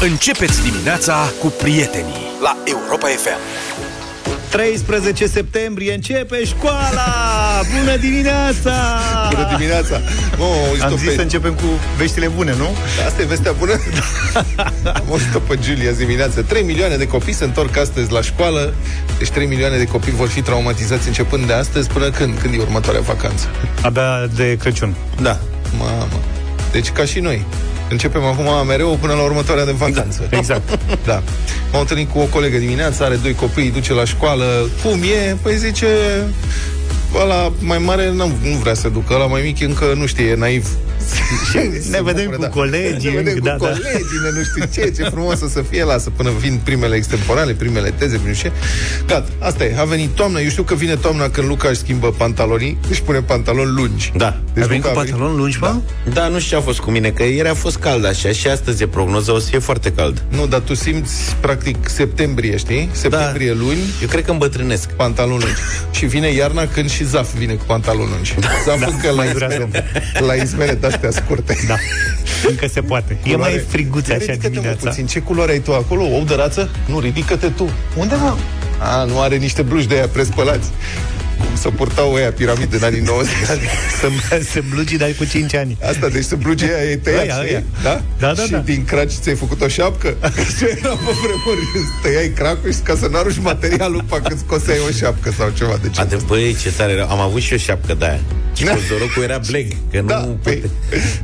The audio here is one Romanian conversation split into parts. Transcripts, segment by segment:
Începeți dimineața cu prietenii la Europa FM. 13 septembrie începe școala! Bună dimineața! Bună dimineața! Oh, Am zis să începem cu veștile bune, nu? Asta e vestea bună? Am auzit pe Giulia zi dimineață. 3 milioane de copii se întorc astăzi la școală. Deci 3 milioane de copii vor fi traumatizați începând de astăzi până când? Când e următoarea vacanță? Abia de Crăciun. Da, mamă. Deci ca și noi. Începem acum mereu până la următoarea de vacanță. Exact. Da. M-am întâlnit cu o colegă dimineața, are doi copii, îi duce la școală. Cum e? Păi zice, ăla mai mare nu, nu vrea să ducă, ăla mai mic încă nu știe, e naiv. ne vedem cu colegii. Ne vedem da, cu colegii, ne nu știu ce, ce frumos o să fie, lasă până vin primele extemporale, primele teze, nu știu ce. Gata, asta e, a venit toamna, eu știu că vine toamna când Luca își schimbă pantalonii, își pune pantaloni lungi. Da. Deci a venit Luca cu a venit- pantaloni lungi, da. Da, nu știu ce a fost cu mine, că ieri a fost cald așa și astăzi e prognoza, o să fie foarte cald. Nu, dar tu simți, practic, septembrie, știi? Septembrie, Da. luni, Eu cred că îmbătrânesc. pantaloni lungi. și vine iarna când și Zaf vine cu pantaloni lungi. Zaf Da, încă la mai durează izmere, la izmere de-astea scurte. Da. Încă se poate. E mai friguț Ia așa ridică-te, mă, dimineața. puțin. Ce culoare ai tu acolo? Ou de rață? Nu, ridică-te tu. Unde, mă? A, nu are niște bluși de aia prespălați. Cum să purtau ăia piramide în anii 90. Să se blugi, dar cu 5 ani. Asta, deci să blugi aia e tăiat, Aia, știi? aia. Da? Da, da, și da. din craci ți-ai făcut o șapcă? Ce era pe vremuri? Îți Tăiai cracul și ca să nu arunci materialul pe când scoseai o șapcă sau ceva de ce. Ade, băi, ce tare era. Am avut și o șapcă de aia. Și Da. cu zorocul era bleg, că Da, nu păi, pute...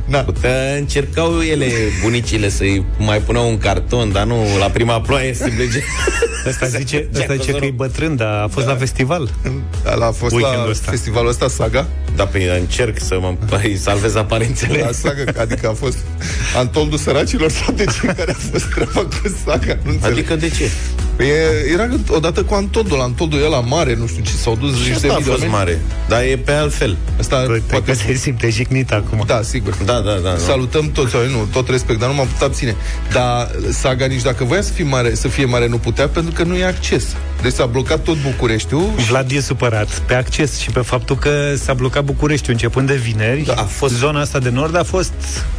na. Putea, încercau ele, bunicile, să-i mai puneau un carton, dar nu, la prima ploaie se blege. Asta zice, Ce asta zice că e acolo? bătrân, dar a fost la festival. Ăla a fost Weekendul la ăsta. festivalul ăsta, Saga. Da, pe încerc să mă îi salvez aparențele. La Saga, adică a fost Antoldul săracilor sau de ce care a fost treaba cu Saga? Nu înțeleg. Adică de ce? Păi e, era odată cu Antoldul, Antoldul e la mare, nu știu ce, s-au dus Și niște asta a mii de fost oameni. mare. Dar e pe altfel. Asta Bă, poate... poate se simte jignit acum. Da, sigur. Da, da, da. Nu. Salutăm toți, oamenii, nu, tot respect, dar nu m-am putut abține. Dar Saga nici dacă voia să fie mare, să fie mare nu putea, pentru că nu e acces. Deci s-a blocat tot Bucureștiul și Vlad e supărat pe acces și pe faptul că s-a blocat Bucureștiul începând de vineri. Da, a fost- Zona asta de nord a fost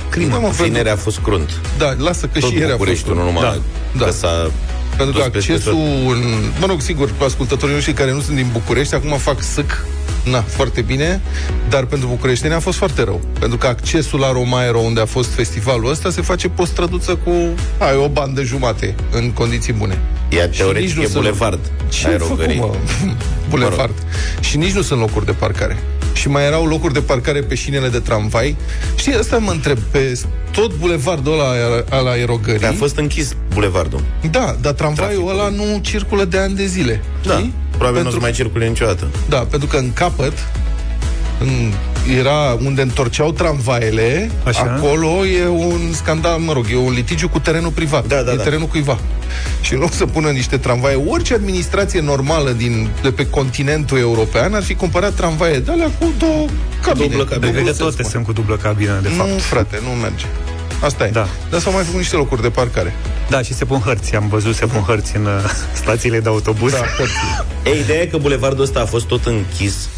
crimă. Da, mă, Vineri a fost crunt. Da, lasă că Tot și ieri a fost. Bucureștiul, nu numai Da, că da. s-a Pentru că dus peste accesul, tot. în, mă rog, sigur, ascultătorii noștri care nu sunt din București, acum fac sâc, na, foarte bine, dar pentru bucureșteni a fost foarte rău. Pentru că accesul la Romaero, unde a fost festivalul ăsta, se face pe o străduță cu, ai, o bandă jumate, în condiții bune. E Și nici teoretic nu e sunt- bulevard. Ce ai făcut, aerogării. mă? Bulevard. Și nici nu sunt locuri de parcare. Și mai erau locuri de parcare pe șinele de tramvai. Știi, asta mă întreb, pe tot bulevardul ăla al aerogării... A fost închis bulevardul. Da, dar tramvaiul Traficul. ăla nu circulă de ani de zile. Da, știi? probabil nu o pentru, să mai circule niciodată. Da, pentru că în capăt în, era unde întorceau tramvaiele, Așa. acolo e un scandal, mă rog, e un litigiu cu terenul privat. Da, da, e da. terenul cuiva. Și în loc să pună niște tramvaie, orice administrație normală din, de pe continentul european ar fi cumpărat tramvaie de alea cu două cabine. Dublă cabine. Cred că se toate spune. sunt cu dublă cabină, de fapt. Nu, frate, nu merge. Asta e. Da. Dar s-au mai făcut niște locuri de parcare. Da, și se pun hărți. Am văzut se pun hărți în uh, stațiile de autobuz. Da, hărții. E, ideea e că bulevardul ăsta a fost tot închis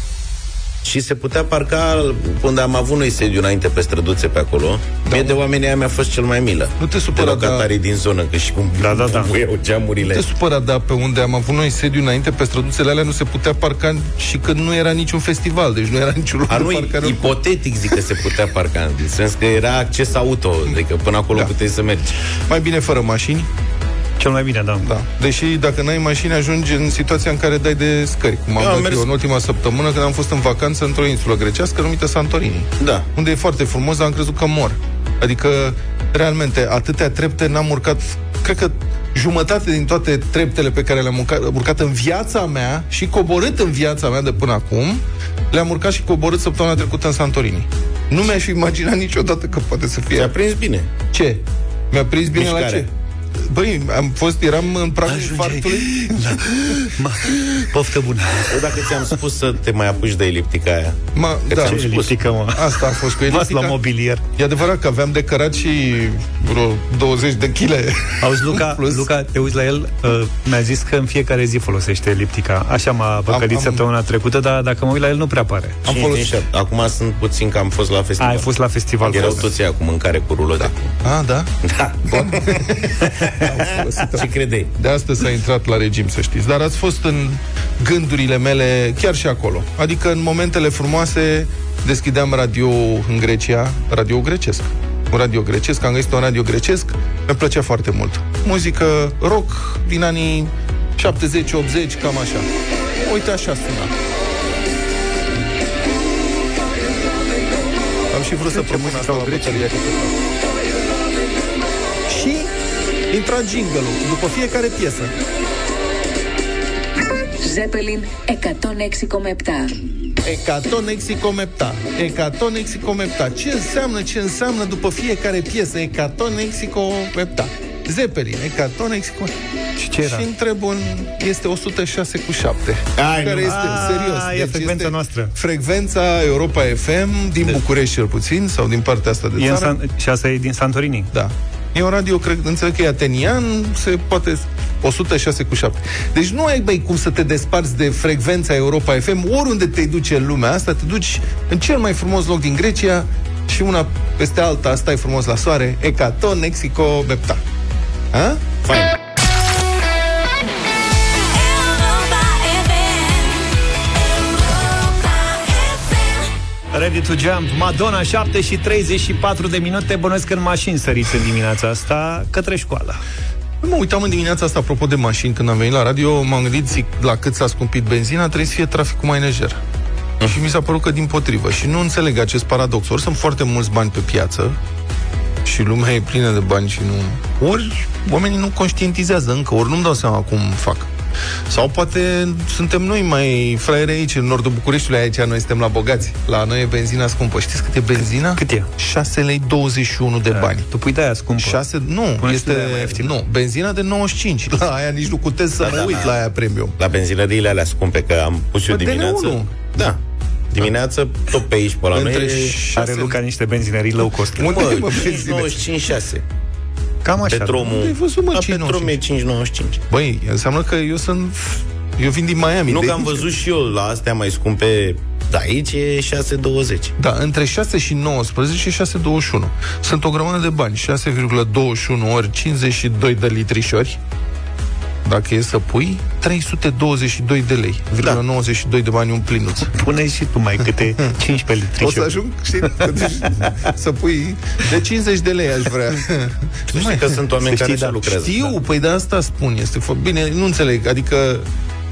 și se putea parca unde am avut noi sediu înainte pe străduțe pe acolo. Da, Mie de oamenii aia mi-a fost cel mai milă. Nu te de supăra, locatarii din zonă, că și cum Da, da, da. bubuiau geamurile. te supăra, dar pe unde am avut noi sediu înainte, pe străduțele alea nu se putea parca și când nu era niciun festival, deci nu era niciun loc A, de nu, parcare. ipotetic zic că se putea parca, în sens că era acces auto, adică până acolo Da. da. puteai să mergi. Mai bine fără mașini, Cel mai bine, da. da. Deși dacă n-ai mașini, ajungi în situația în care dai de scări. Cum am Eu am dat mers- eu în ultima săptămână când am fost în vacanță într-o insulă grecească numită Santorini. Da. Unde e foarte frumos, dar am crezut că mor. Adică, realmente, atâtea trepte n-am urcat, cred că jumătate din toate treptele pe care le-am urcat, urcat în viața mea și coborât în viața mea de până acum, le-am urcat și coborât săptămâna trecută în Santorini. Nu mi-aș fi imaginat niciodată că poate să fie. Ți-a prins bine. Ce? Mi-a prins bine la Mișcare. ce? Băi, am fost, eram în pragul Ajungeai. infarctului. Da. Ma, poftă bună. Eu dacă ți-am spus să te mai apuci de eliptica aia. Ma, Că da, ți-am Ce spus. eliptică, mă? asta a fost cu Vas eliptica. la mobilier. E adevărat că aveam de cărat și vreo 20 de chile. Auzi, Luca, Plus. Luca, te uiți la el, uh, mi-a zis că în fiecare zi folosește eliptica. Așa m-a păcălit am- săptămâna trecută, dar dacă mă uit la el, nu prea pare. Am Am folosit. folosit. Acum sunt puțin că am fost la A, festival. ai fost la festival. Erau cu asta. toți aia cu mâncare cu rulă de A, da? Da. Ce credeai? De astăzi s-a intrat la regim, să știți. Dar ați fost în gândurile mele chiar și acolo. Adică în momentele frumoase deschideam radio în Grecia, radio grecesc. Un radio grecesc, am găsit un radio grecesc, mi-a plăcea foarte mult. Muzică rock din anii 70-80, cam așa. Uite, așa suna. Am și vrut să propun asta la bătălia Și intra jingle după fiecare piesă. Zeppelin 106,7. Ecatonexicomepta. Ecatonexicomepta. Ce înseamnă, ce înseamnă după fiecare piesă? Ecatonexicomepta. Zeppelin, Ecatonexicomepta. Și ce era? Și întreb un... Este 106 cu 7. Ai, care nu. este, A, serios. e frecvența este noastră. Frecvența Europa FM din București cel puțin, sau din partea asta de E în țară. San, și asta e din Santorini. Da. E un radio, cred, înțeleg că e atenian, se poate 106 cu 7. Deci nu ai, băi, cum să te desparți de frecvența Europa FM, oriunde te duce în lumea asta, te duci în cel mai frumos loc din Grecia și una peste alta, stai frumos la soare, Ecaton, Mexico, Bepta. A? Fain. Ready to jump, Madonna, 7 și 34 de minute Bănuiesc că în mașini săriți în dimineața asta Către școală Mă uitam în dimineața asta, apropo de mașini, când am venit la radio, m-am gândit, zic, la cât s-a scumpit benzina, trebuie să fie traficul mai lejer. Și mi s-a părut că din potrivă. Și nu înțeleg acest paradox. Ori sunt foarte mulți bani pe piață și lumea e plină de bani și nu... Ori oamenii nu conștientizează încă, ori nu-mi dau seama cum fac. Sau poate suntem noi mai fraiere aici, în nordul Bucureștiului, aici noi suntem la bogați. La noi e benzina scumpă. Știți cât e benzina? Cât e? 6 lei 21 de bani. Tu pui de-aia scumpă 6, nu, Pune și este, de aia mai ieftină. nu, benzina de 95. La aia nici nu cutez să mă uit la aia premium. La benzinăriile alea scumpe, că am pus eu Bă, dimineață. DN1. Da. Dimineață, tot pe aici, pe la noi, Între e- Are șase- Luca niște benzinării low cost Unde Bă, e, mă, benzine? 5,95,6. Cam așa Petromul. Unde ai văzut, mă, la 5,95? Petrom e 5,95. Băi, înseamnă că eu sunt... Eu vin din Miami. Nu de că am aici. văzut și eu la astea mai scumpe, dar aici e 6,20. Da, între 6 și 19 și 6,21. Sunt o grămadă de bani. 6,21 ori 52 de litrișori. Dacă e să pui, 322 de lei. Da. 92 de bani un plinuț. Pune și tu mai câte 15 litri O să ajung, știi, să pui de 50 de lei aș vrea. Tu știi că sunt oameni să care știi, și da. lucrează. Știu, da. păi de asta spun, este foarte bine, nu înțeleg, adică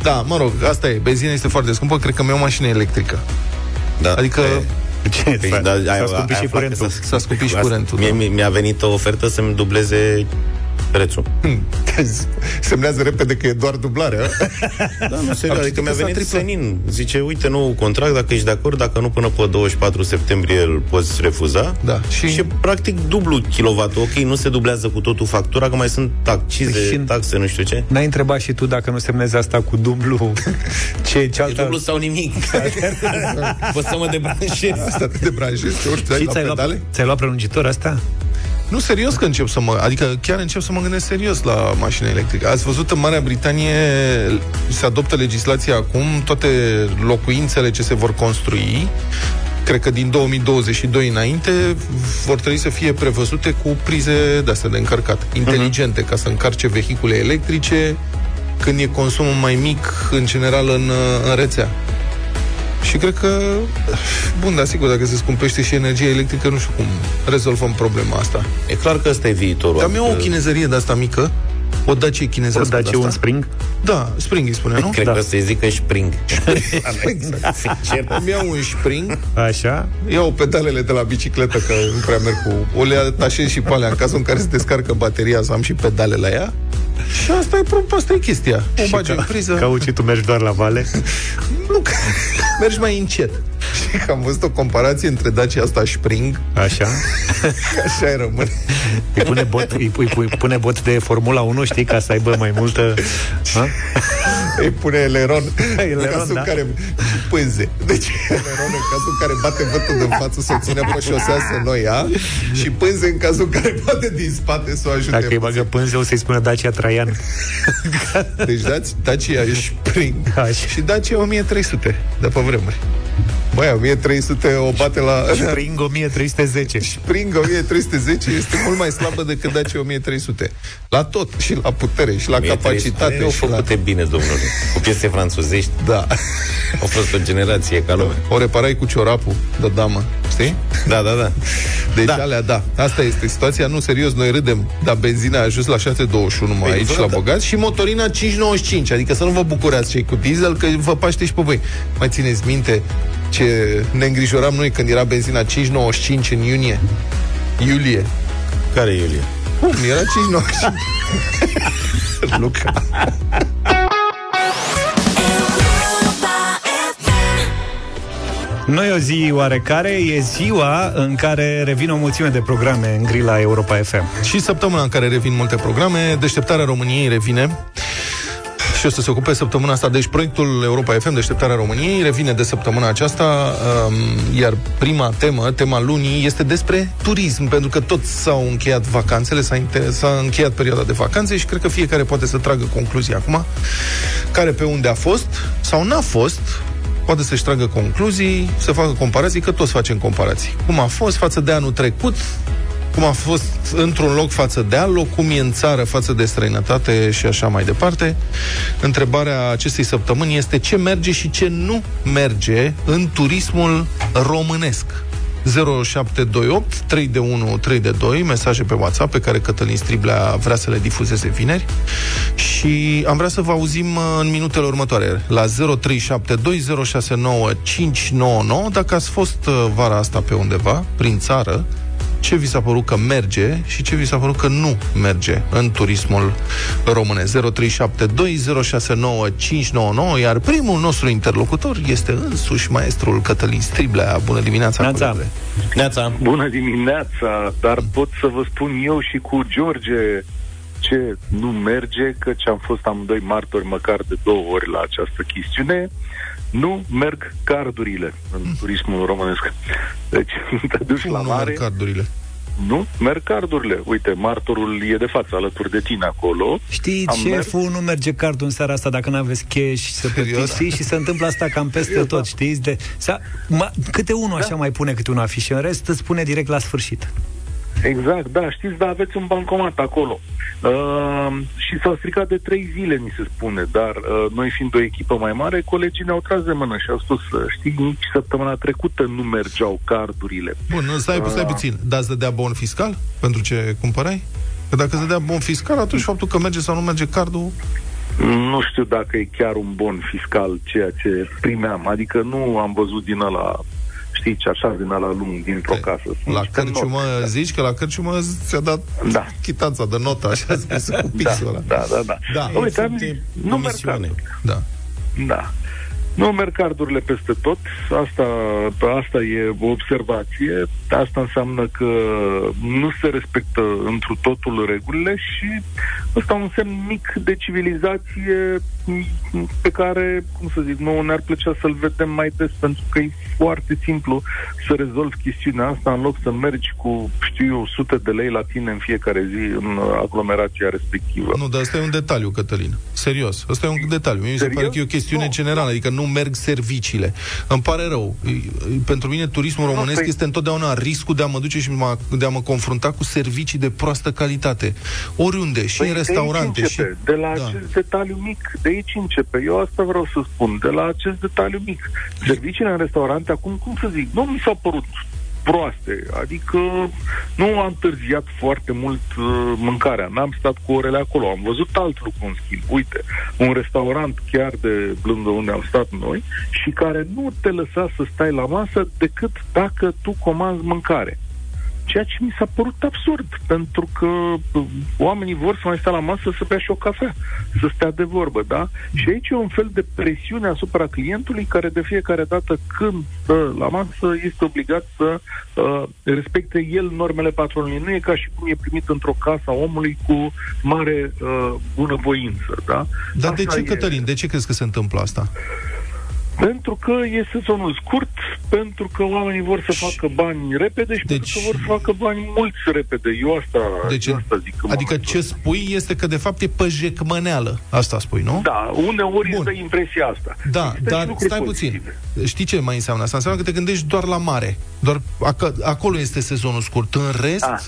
da, mă rog, asta e, benzina este foarte scumpă, cred că mi-au o mașină electrică. Da. Adică Ce? Păi, S-a, da, ai- s-a scumpit ai și aflat curentul că s-a- s-a scumpit și Asta- curentul. Mie, da. mi- mi-a venit o ofertă să-mi dubleze prețul. Semnează repede că e doar dublarea. Da, nu, serios, Am adică citit mi-a că s-a venit triplat. senin. Zice, uite, nou contract, dacă ești de acord, dacă nu până pe 24 septembrie îl poți refuza. Da, și- și... și practic dublu kilowatt. Ok, nu se dublează cu totul factura, că mai sunt accize, Și- taxe, nu știu ce. N-ai întrebat și tu dacă nu semnezi asta cu dublu ce E cealaltă... dublu sau nimic. Poți să mă debranșez. Asta te debranjezi, te urci Și la ți-ai luat, pedale? ți-ai luat prelungitor asta? Nu, serios că încep să mă... Adică chiar încep să mă gândesc serios la mașina electrică. Ați văzut în Marea Britanie se adoptă legislația acum, toate locuințele ce se vor construi cred că din 2022 înainte vor trebui să fie prevăzute cu prize de-astea de încărcat, inteligente, ca să încarce vehicule electrice când e consumul mai mic, în general, în, în rețea. Și cred că, bun, dar sigur, dacă se scumpește și energia electrică, nu știu cum rezolvăm problema asta. E clar că ăsta e viitorul. Dar mi-e o Adică, chinezărie de asta mică, o Dacie O chinezească daci de un asta. spring? Da, Spring îi spune, nu? Cred Da. că să-i zică Spring. exact. Sincer. Îmi iau un Spring, Așa? iau pedalele de la bicicletă, că nu prea merg cu... O le atașez și pe alea, în cazul în care se descarcă bateria, să am și pedale la ea. Și asta e, pro- asta e chestia. O bagi în priză. Cauci tu mergi doar la vale? Nu, că- mergi mai încet. Și că am văzut o comparație între Dacia asta Spring, Așa. așa îi rămâne. Îi pune bot, îi, îi, îi pune bot de Formula 1, știi, ca să aibă mai multă... Ha? Îi pune eleron, Eleron, în cazul da. în care și pânze. Deci eleron în cazul în care bate vârtul din față să o ține pe șosea să nu o ia și pânze în cazul în care bate din spate să o ajute. Dacă îi bagă pânze, o să-i spună Dacia Traian. Deci dați, Dacia Spring Așa. și Dacia 1300 de pe vremuri. Băi, 1300 o bate la... Spring 1310. Spring 1310 este mult mai slabă decât Dacia 1300. La tot, și la putere, și la capacitate. Au și la... făcute bine, domnule. Cu piese franțuzești. Da. Au fost o generație ca lume. O reparai cu ciorapul de damă, știi? Da, da, da. Deci da. alea, da. Asta este situația. Nu, serios, noi râdem. Dar benzina a ajuns la 7,21 mai aici, la da. bogați, și motorina 5,95. Adică să nu vă bucurați cei cu diesel, că vă paște și pe voi. Mai țineți minte ce ne îngrijoram noi când era benzina 5,95 în iunie? Iulie. Care e Iulie? Cum? Era 5,95. Luca. Europa FM. Nu e o zi oarecare, e ziua în care revin o mulțime de programe în grila Europa FM. Și săptămâna în care revin multe programe, Deșteptarea României revine și o să se ocupe săptămâna asta. Deci proiectul Europa FM, Deșteptarea României, revine de săptămâna aceasta, um, iar prima temă, tema lunii, este despre turism, pentru că toți s-au încheiat vacanțele, s-a, inter- s-a încheiat perioada de vacanțe și cred că fiecare poate să tragă concluzii acum, care pe unde a fost sau n-a fost, poate să-și tragă concluzii, să facă comparații, că toți facem comparații. Cum a fost față de anul trecut, cum a fost într-un loc față de alt loc, cum e în țară față de străinătate și așa mai departe. Întrebarea acestei săptămâni este ce merge și ce nu merge în turismul românesc. 0728 3 de 1 3 de 2 mesaje pe WhatsApp pe care Cătălin Striblea vrea să le difuzeze vineri și am vrea să vă auzim uh, în minutele următoare la 0372069599 dacă ați fost uh, vara asta pe undeva prin țară ce vi s-a părut că merge și ce vi s-a părut că nu merge în turismul românesc. 0372069599, iar primul nostru interlocutor este însuși maestrul Cătălin Striblea. Bună dimineața! Neața. colegule. Neața. Bună dimineața, dar pot să vă spun eu și cu George ce nu merge, căci am fost amândoi martori măcar de două ori la această chestiune. Nu merg cardurile în turismul românesc. Deci te duci Cum la nu mare, merg cardurile? nu merg cardurile. Uite, martorul e de față alături de tine acolo. Știi, Am șeful nu merge cardul în seara asta dacă nu aveți cash să plătiți, știi? Și se întâmplă asta cam peste Serios, tot, da. știți? De, sa, ma, câte unul așa mai pune câte un afiș, în rest îți spune direct la sfârșit. Exact, da, știți, dar aveți un bancomat acolo. Uh, și s-au stricat de trei zile, mi se spune, dar uh, noi fiind o echipă mai mare, colegii ne-au tras de mână și au spus, uh, știi, nici săptămâna trecută nu mergeau cardurile. Bun, stai, stai Ah. puțin. Dar îți dădea bon fiscal pentru ce cumpărai? Că dacă îți dădea bon fiscal, atunci faptul că merge sau nu merge cardul... Nu știu dacă e chiar un bon fiscal ceea ce primeam, adică nu am văzut din ăla, știi, ce așa din ăla lung, dintr-o casă. Sunt La niște cărciumă note. zici că la cărciumă ți-a dat Da. chitanța de notă, așa scris cu pixul ăla. Da, da, da. Da. Uite, am Este zis, nu merg promisiune. cardul. Da. Da. Nu merg cardurile peste tot, asta, asta e o observație, asta înseamnă că nu se respectă întru totul regulile și ăsta un semn mic de civilizație pe care, cum să zic, nouă ne-ar plăcea să-l vedem mai des, pentru că e foarte simplu să rezolvi chestiunea asta în loc să mergi cu, știu eu, sute de lei la tine în fiecare zi în aglomerația respectivă. Nu, dar ăsta e un detaliu, Cătălin. Serios, ăsta e un detaliu. Mie mi se Serios? pare că e o chestiune Nu, generală, adică nu merg serviciile. Îmi pare rău. E- e- Pentru mine turismul românesc păi- este întotdeauna riscul de a mă duce și mă- de a mă confrunta cu servicii de proastă calitate. Oriunde, și Păi în de aici restaurante. Și... începe, De la Da. acest detaliu mic, de aici începe. Eu asta vreau să spun, de la acest detaliu mic. Serviciile în restaurante, acum, cum să zic, nu mi s-au părut proaste, adică nu am întârziat foarte mult uh, mâncarea, n-am stat cu orele acolo, am văzut alt lucru în schimb. Uite, un restaurant chiar de lângă unde am stat noi și care nu te lăsa să stai la masă decât dacă tu comanzi mâncare. Ceea ce mi s-a părut absurd, pentru că uh, oamenii vor să mai stea la masă să bea și o cafea, să stea de vorbă, da? Și aici e un fel de presiune asupra clientului care de fiecare dată când stă la masă este obligat să uh, respecte el normele patronului. Nu e ca și cum e primit într-o casă a omului cu mare uh, bunăvoință, da? Dar de Asta ce, e- Cătălin, de ce crezi că se întâmplă asta? Pentru că e sezonul scurt, pentru că oamenii vor să facă bani repede și Deci- pentru că vor să facă bani mulți repede. Eu asta, Deci, eu asta zic. în adică momentul ce ăsta. spui este că de fapt e păjecmăneală. Asta spui, nu? Da, uneori Bun. îți dă impresia asta. Da, Există și dar lucruri stai puțin. pozitive. Știi ce mai înseamnă asta? Înseamnă că te gândești doar la mare. Doar ac- acolo este sezonul scurt. În rest, Ah,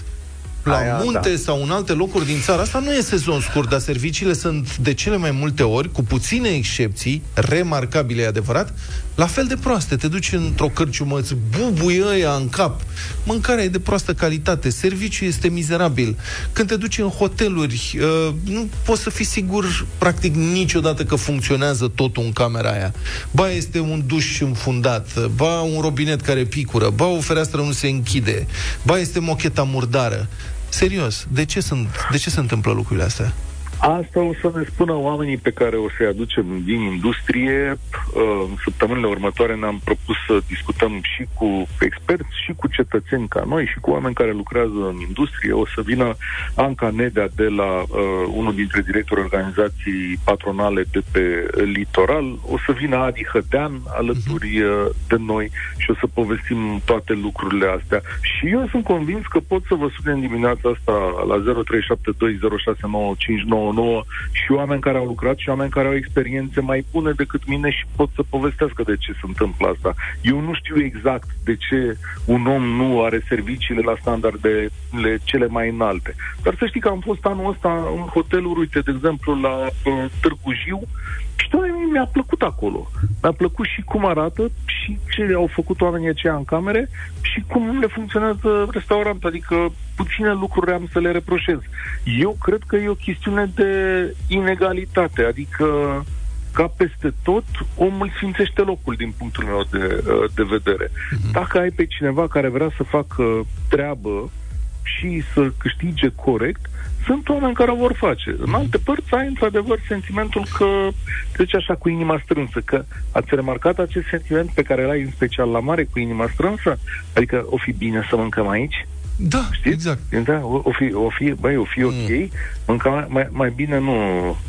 la aia, munte da. sau în alte locuri din țară, asta nu e sezon scurt, dar serviciile sunt de cele mai multe ori, cu puține excepții, remarcabile, e adevărat, la fel de proaste. Te duci într-o cărciumă, îți bubuie ăia în cap. Mâncarea e de proastă calitate, serviciul este mizerabil. Când te duci în hoteluri, uh, nu poți să fii sigur practic niciodată că funcționează totul în camera aia. Ba este un duș înfundat, ba un robinet care picură, ba o fereastră nu se închide, ba este mocheta murdară. Serios, de ce, sunt, de ce se întâmplă lucrurile astea? Asta o să ne spună oamenii pe care o să-i aducem din industrie. Uh, În săptămânile următoare ne-am propus să discutăm și cu experți, și cu cetățeni ca noi, și cu oameni care lucrează în industrie. O să vină Anca Nedea de la uh, unul dintre directorii organizației patronale de pe litoral. O să vină Adi Hădean alături uh, de noi și o să povestim toate lucrurile astea. Și eu sunt convins că pot să vă sun în dimineața asta la 0372069599 și oameni care au lucrat și oameni care au experiențe mai bune decât mine și pot să povestească de ce se întâmplă asta. Eu nu știu exact de ce un om nu are serviciile la standardele cele mai înalte. Dar să știi că am fost anul ăsta în hoteluri, uite, de exemplu, la uh, Târgu Jiu și doamne, mie mi-a plăcut acolo. Mi-a plăcut și cum arată și ce au făcut oamenii aceia în camere și cum le funcționează restaurantul. Adică puține lucruri am să le reproșez. Eu cred că e o chestiune de inegalitate. Adică ca peste tot, omul sfințește locul din punctul meu de, uh, de vedere. Dacă ai pe cineva care vrea să facă treabă și să câștige corect, sunt oameni care o vor face. În alte părți ai într-adevăr sentimentul că trece așa cu inima strânsă, că ați remarcat acest sentiment pe care îl ai în special la mare cu inima strânsă? Adică o fi bine să mâncăm aici? Da, Știți? exact. Da, o, o fi, o fi, băi, o fi ok, mânca mai, mai, mai bine nu,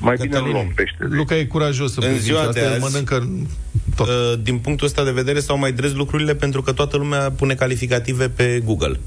mai bine nu Cătălin, luăm pește. Luca e curajos să În prezince ziua asta, de el azi- mănâncă tot. Uh, din punctul ăsta de vedere s-au mai dres lucrurile pentru că toată lumea pune calificative pe Google.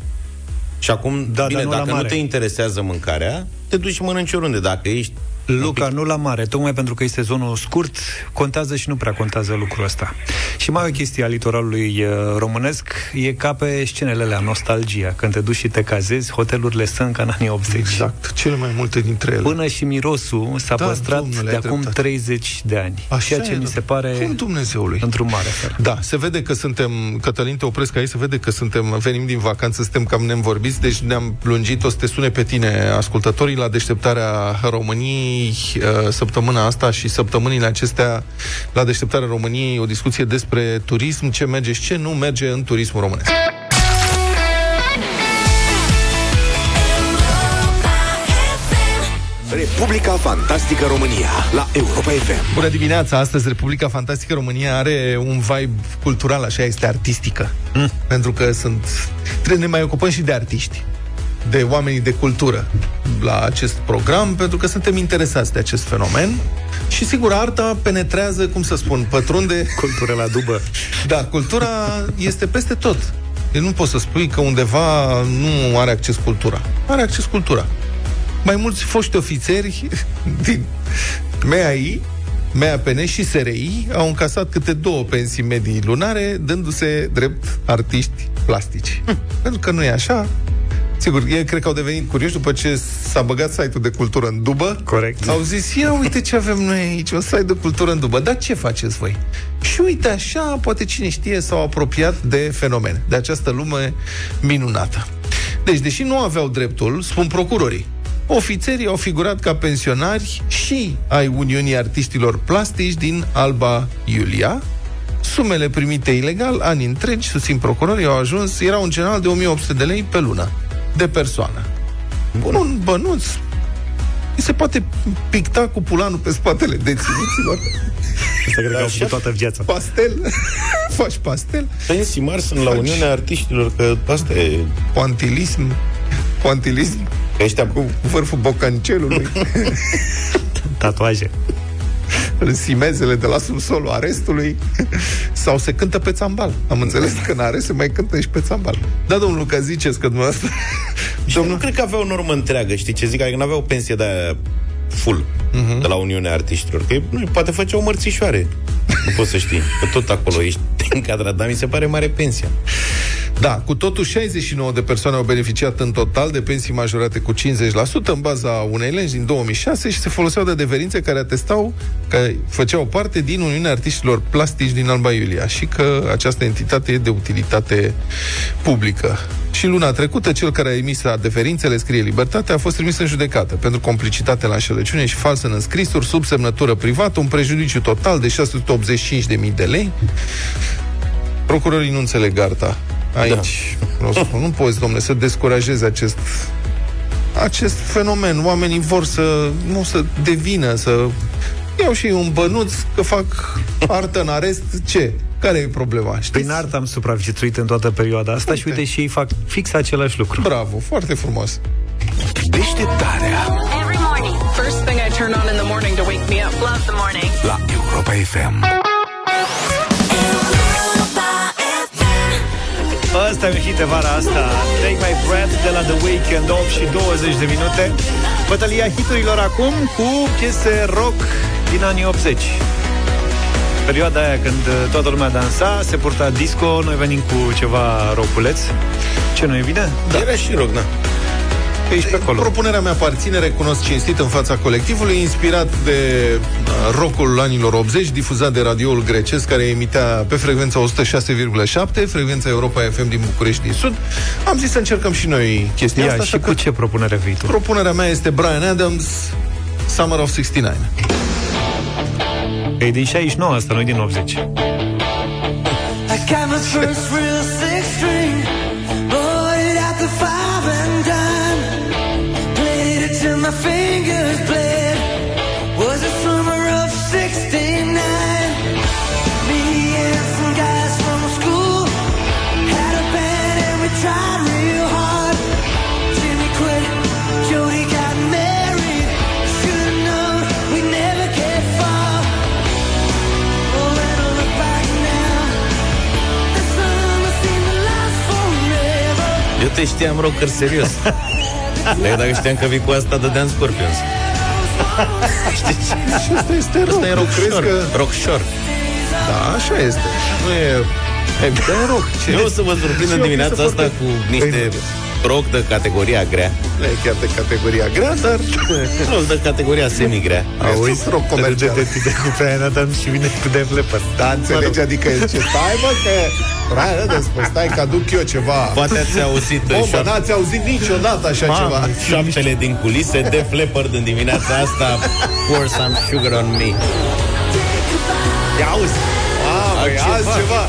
Și acum, Da, bine, dar nu la dacă nu mare. te interesează mâncarea, te duci și mănânci oriunde. Dacă ești Luca, nu la mare, tocmai pentru că e sezonul scurt, contează și nu prea contează lucrul ăsta. Și mai o chestie a litoralului uh, românesc, e ca pe scenele alea, nostalgia. Când te duci și te cazezi, hotelurile sunt ca în anii 80. Exact, cele mai multe dintre ele. Până și mirosul s-a Da, păstrat domnule, de ai acum dreptate. 30 de ani. Așa ceea ce e, mi da. se pare Cum Dumnezeului? într-un mare fel. Da, se vede că suntem, Cătălin, te opresc aici, se vede că suntem, venim din vacanță, suntem cam neînvorbiți, deci ne-am lungit, o să te sune pe tine, ascultătorii, la deșteptarea României uh, săptămâna asta și săptămânile acestea la deșteptarea României, o discuție despre turism, ce merge și ce nu merge în turismul românesc. Republica Fantastică România la Europa FM. Bună dimineața! Astăzi Republica Fantastică România are un vibe cultural, așa este artistică. Mm. Pentru că sunt... Trebuie să ne mai ocupăm și de artiști de oamenii de cultură la acest program, pentru că suntem interesați de acest fenomen și, sigur, arta penetrează, cum să spun, pătrunde... Cultură la dubă. Da, cultura este peste tot. Eu nu poți să spui că undeva nu are acces cultura. Are acces cultura. Mai mulți foști ofițeri din MEAI, MEAPN și SRI au încasat câte două pensii medii lunare, dându-se drept artiști plastici. Pentru că nu e așa, Sigur, ei cred că au devenit curioși după ce s-a băgat site-ul de cultură în dubă. Corect. Au zis, ia uite ce avem noi aici, un site de cultură în dubă. Dar ce faceți voi? Și uite așa, poate cine știe, s-au apropiat de fenomen, de această lume minunată. Deci, deși nu aveau dreptul, spun procurorii, ofițerii au figurat ca pensionari și ai Uniunii Artiștilor Plastici din Alba Iulia, Sumele primite ilegal, ani întregi, susțin procurorii, au ajuns, erau în general de 1800 de lei pe lună. De persoană. Bun. Un bănuț îi se poate picta cu pulanul pe spatele deținuților. Asta cred că au Așa. făcut toată viața. Pastel. Faci pastel. Pensii mari sunt la Uniunea Artiștilor, că asta e... Poantilism. Poantilism Că ăștia cu vârful bocancelului. Tatuaje. în simezele de la subsolul arestului sau se cântă pe țambal. Am înțeles că în arest se mai cântă și pe țambal. Da, domnul Luca, ziceți că dumneavoastră... Și nu cred că aveau o normă întreagă, știi ce zic? Adică nu aveau pensie de aia full de la Uniunea Artiștilor. Că nu, poate face o mărțișoare. Nu poți să știi. Că tot acolo ești încadrat. Dar mi se pare mare pensia. Da, cu totul 69 de persoane au beneficiat în total de pensii majorate cu 50% în baza unei legi din 2006 și se foloseau de adeverințe care atestau că făceau parte din Uniunea Artiștilor Plastici din Alba Iulia și că această entitate e de utilitate publică. Și luna trecută, cel care a emis adeverințele, scrie Libertate, a fost trimis în judecată pentru complicitate la înșelăciune și falsă în înscrisuri, sub semnătură privată, un prejudiciu total de 685.000 de lei. Procurorii nu înțeleg arta. Aici, da. nu, nu poți, domnule, să descurajezi acest acest fenomen. Oamenii vor să nu să devină, să iau și ei un bănuț că fac artă în arest. Ce? Care e problema? Știți? Prin artă am supraviețuit în toată perioada asta și Uite. uite și ei fac fix același lucru. Bravo, foarte frumos. Deșteptarea Every morning. First thing I turn on in the morning to wake me up. Love the morning. la Europa FM. Asta e un hit de vara asta Take My Breath de la The Weeknd 8 și 20 de minute Bătălia hiturilor acum cu piese rock din anii 80 Perioada aia când uh, toată lumea dansa Se purta disco Noi venim cu ceva roculeț Ce nu e bine? Da. Era și rog, da. Pe aici pe acolo Propunerea mea aparține, recunosc cinstit în fața colectivului, inspirat de uh, rockul anilor 80, difuzat de radioul grecesc, care emitea pe frecvența 106,7, frecvența Europa FM din București din Sud. Am zis să încercăm și noi chestia Ia, asta. și așa cu că ce propunere vii tu? Propunerea mea este Brian Adams, Summer of 69. E din 69 asta, nu din 80 I te știam rocker serios. Dar dacă știam că vii cu asta, dădeam Scorpions. Știi ce? Și asta este rock. Asta e rock Crezi short. că... Rock short. Da, așa este. Nu e... E bine rock. Ce? Eu o să vă surprind Și în o dimineața piesă asta foarte- cu niște rock de categoria grea. Nu e chiar de categoria grea, dar... Rock de categoria semi-grea. Auzi, rock comercial. de, de, de cu Brian Adams și vine cu Def Leppard Da, înțelegi? Adică ce stai, mă, că... Brian Adams, mă, stai că aduc eu ceva. Poate ați auzit Bă, mă, șoap- n-ați auzit niciodată așa Mamă, ceva. șoaptele din culise, Def Leppard în dimineața asta, Pour some sugar on me. Ia auzi. Mamă, e Altceva. altceva.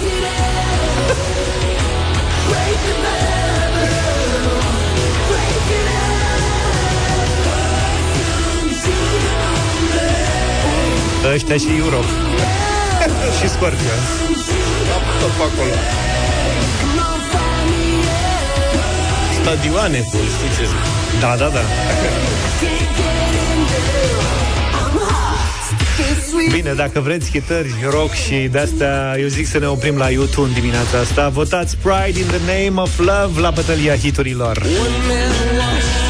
Ăștia și Europe Și Scorpion Tot pe acolo. Stadioane cu, știți ce zic? Da, da, da Bine, dacă vreți chitări, rock și de-astea Eu zic să ne oprim la YouTube în dimineața asta Votați Pride in the Name of Love La bătălia hiturilor One man washed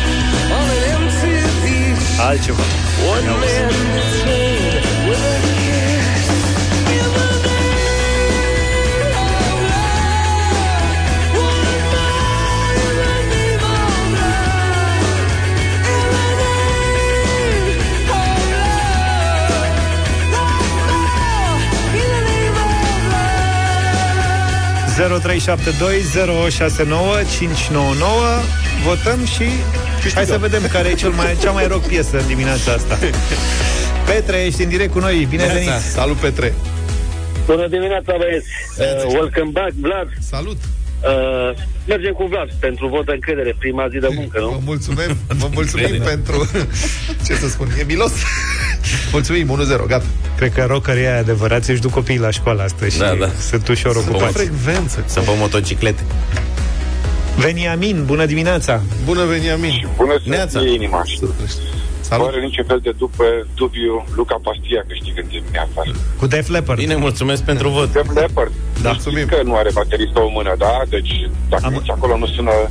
on an empty beach. Altceva One Votăm și Hai să vedem care e cel mai, cea mai rock piesă în dimineața asta Petre, ești în direct cu noi, bine Neața. venit Salut, Petre. Bună dimineața, băieți! Uh, welcome back, Vlad! Salut. Uh, mergem cu Vlad pentru vot de încredere, prima zi de muncă, Vă nu? mulțumim, vă mulțumim pentru... Ce să spun, e milos. Mulțumim, 1-0, gata. Cred că rockerii aia adevărați își duc copiii la școală astăzi Da, și da. sunt ușor Pe ocupați. frecvență. Să pe motociclete. Veniamin, bună dimineața! Bună, Veniamin. Bună Neața. să inima. Salut. Fără niciun fel de după dubiu, Luca Pastia câștigă în dimineața. Cu Def Leppard. Bine, mulțumesc pentru vot. Def Leppard. Da. Mulțumim. Că nu are bateristă o mână, da? Deci, dacă Am- nici acolo nu sună...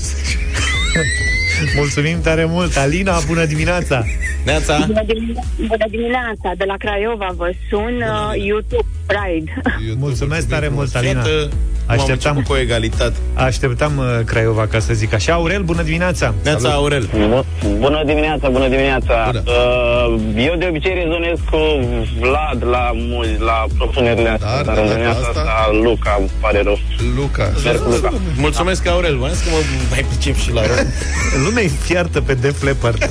Mulțumim tare mult! Alina, bună dimineața! Neața. Bună, dimine- bună dimineața, de la Craiova vă sun, uh, YouTube Pride. Mulțumesc tare mult, Alina! Iată, cum am Așteptam, început cu o egalitate. așteptam uh, Craiova, ca să zic așa. Aurel, bună dimineața! Neața, Aurel. Bună dimineața, bună dimineața. Bună. Uh, eu de obicei rezonez cu Vlad la, mul- la propunerile astea, Dar, dar, de în data dimineața asta- asta, Luca, îmi pare rău. Luca. Merg cu Luca. Mulțumesc, Aurel. Vă că mă mai pricep și la rog. Lumea e fiartă pe Def Leppard.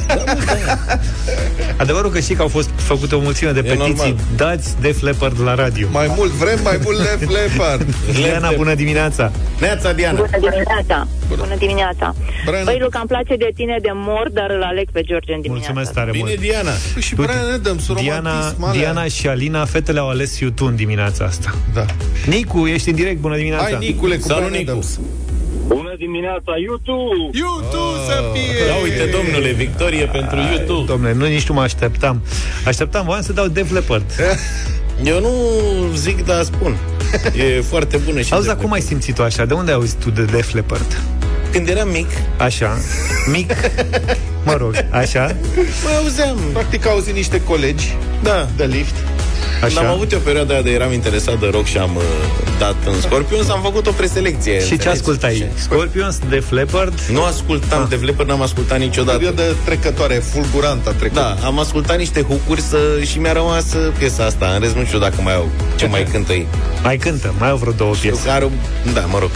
Adevărul că știi că au fost făcute o mulțime de E petiții. normal. Dați Def Leppard la radio. Mai mult, vrem mai mult Lef Leopard. Diana, bună dimineața! Neața, Diana. Bună dimineața! Bună. Bună dimineața! Brian- Băi, Luca, îmi place de tine de mor, dar îl aleg pe George în dimineața. Mulțumesc tare Bine, mult! Diana. Și Uite, Brian Adams, Diana, romantism, alea. Diana și Alina, fetele au ales YouTube în dimineața asta. Da. Nicu, ești în direct, bună dimineața! Hai, Nicule, cu Salut, Brian Nicu. Adams. Bună dimineața, YouTube! YouTube să fie! Da, uite, domnule, victorie pentru YouTube. Domnule, nu nici nu mă așteptam. Așteptam, voiam să dau Def Leppard. Eu nu zic, dar spun. E foarte bună și Auzi, de dar cum ai simțit-o așa? De unde ai auzit tu de Def Leppard? Când eram mic, Așa, mic, mă rog, așa, mă auzeam. Practic auzi niște colegi Da. de lift. Când am așa. avut eu o perioadă aia de eram interesat de rock și am uh, dat în Scorpions, am făcut o preselecție. Și ce înțelegi? ascultai? Scorpions, Def Leppard? Nu ascultam, de Leppard n-am ascultat niciodată. Perioadă trecătoare, fulgurantă a trecut. Da, am ascultat niște hucuri să, și mi-a rămas uh, piesa asta. În rest nu știu dacă mai au ce mai cântă ei. Mai cântă, mai au vreo două piese. Care, da, mă rog.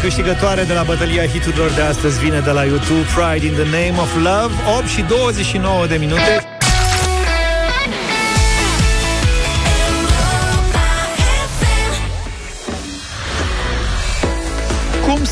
Câștigătoare de la bătălia hiturilor de astăzi vine de la YouTube Pride in the Name of Love 8 și 29 de minute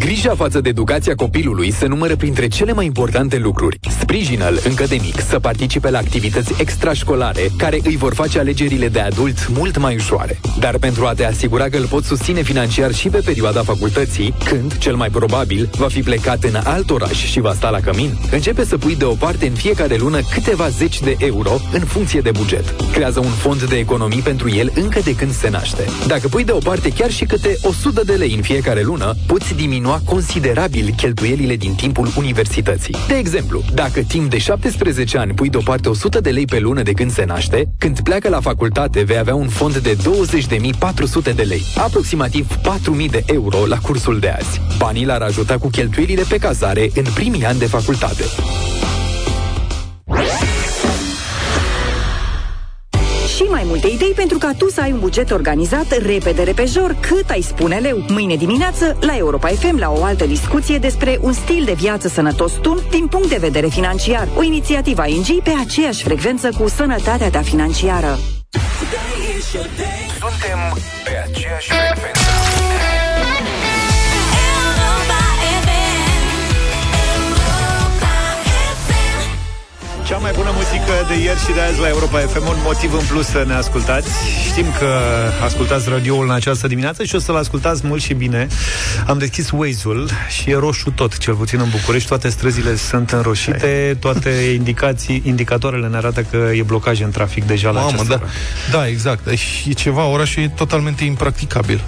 Grija față de educația copilului se numără printre cele mai importante lucruri. Sprijină-l încă de mic să participe la activități extrașcolare care îi vor face alegerile de adult mult mai ușoare. Dar pentru a te asigura că îl poți susține financiar și pe perioada facultății, când, cel mai probabil, va fi plecat în alt oraș și va sta la cămin, începe să pui deoparte în fiecare lună câteva zeci de euro în funcție de buget. Creează un fond de economii pentru el încă de când se naște. Dacă pui deoparte chiar și câte 100 de lei în fiecare lună, poți diminua considerabil cheltuielile din timpul universității. De exemplu, dacă timp de 17 ani pui deoparte 100 de lei pe lună de când se naște, când pleacă la facultate vei avea un fond de 20.400 de lei, aproximativ 4.000 de euro la cursul de azi. Banii l-ar ajuta cu cheltuielile pe cazare în primii ani de facultate. Multe idei pentru ca tu să ai un buget organizat repede, repejor, cât ai spune leu. Mâine dimineață, la Europa FM, la o altă discuție despre un stil de viață sănătos tu din punct de vedere financiar. O inițiativă ING pe aceeași frecvență cu sănătatea ta financiară. Suntem pe aceeași frecvență. Cea mai bună muzică de ieri și de azi la Europa FM, un motiv în plus să ne ascultați. Știm că ascultați radioul în această dimineață și o să-l ascultați mult și bine. Am deschis Waze-ul și e roșu tot, cel puțin în București. Toate străzile sunt înroșite, toate indicații, indicatoarele ne arată că e blocaj în trafic deja la Mamă, această da. oră. da, exact. Și ceva, orașul e totalmente impracticabil.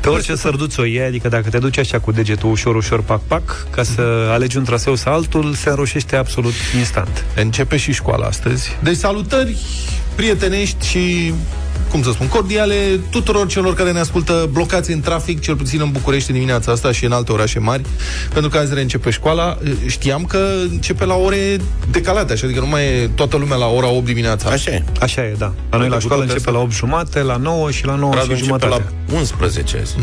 Pe orice sărduț o iei, adică dacă te duci așa cu degetul ușor, ușor, pac, pac, ca să alegi un traseu sau altul, se înroșește absolut instant. Începe și școala astăzi. Deci salutări prietenești și cum să spun, cordiale tuturor celor care ne ascultă blocați în trafic, cel puțin în București în dimineața asta și în alte orașe mari, pentru că azi reîncepe școala. Știam că începe la ore decalate, așa, adică nu mai e toată lumea la ora 8 dimineața. Așa e. Așa e, da. La noi la Cu școală toate începe la 8 jumate, la 9 și la 9 Radu și începe jumătate. la 11 azi.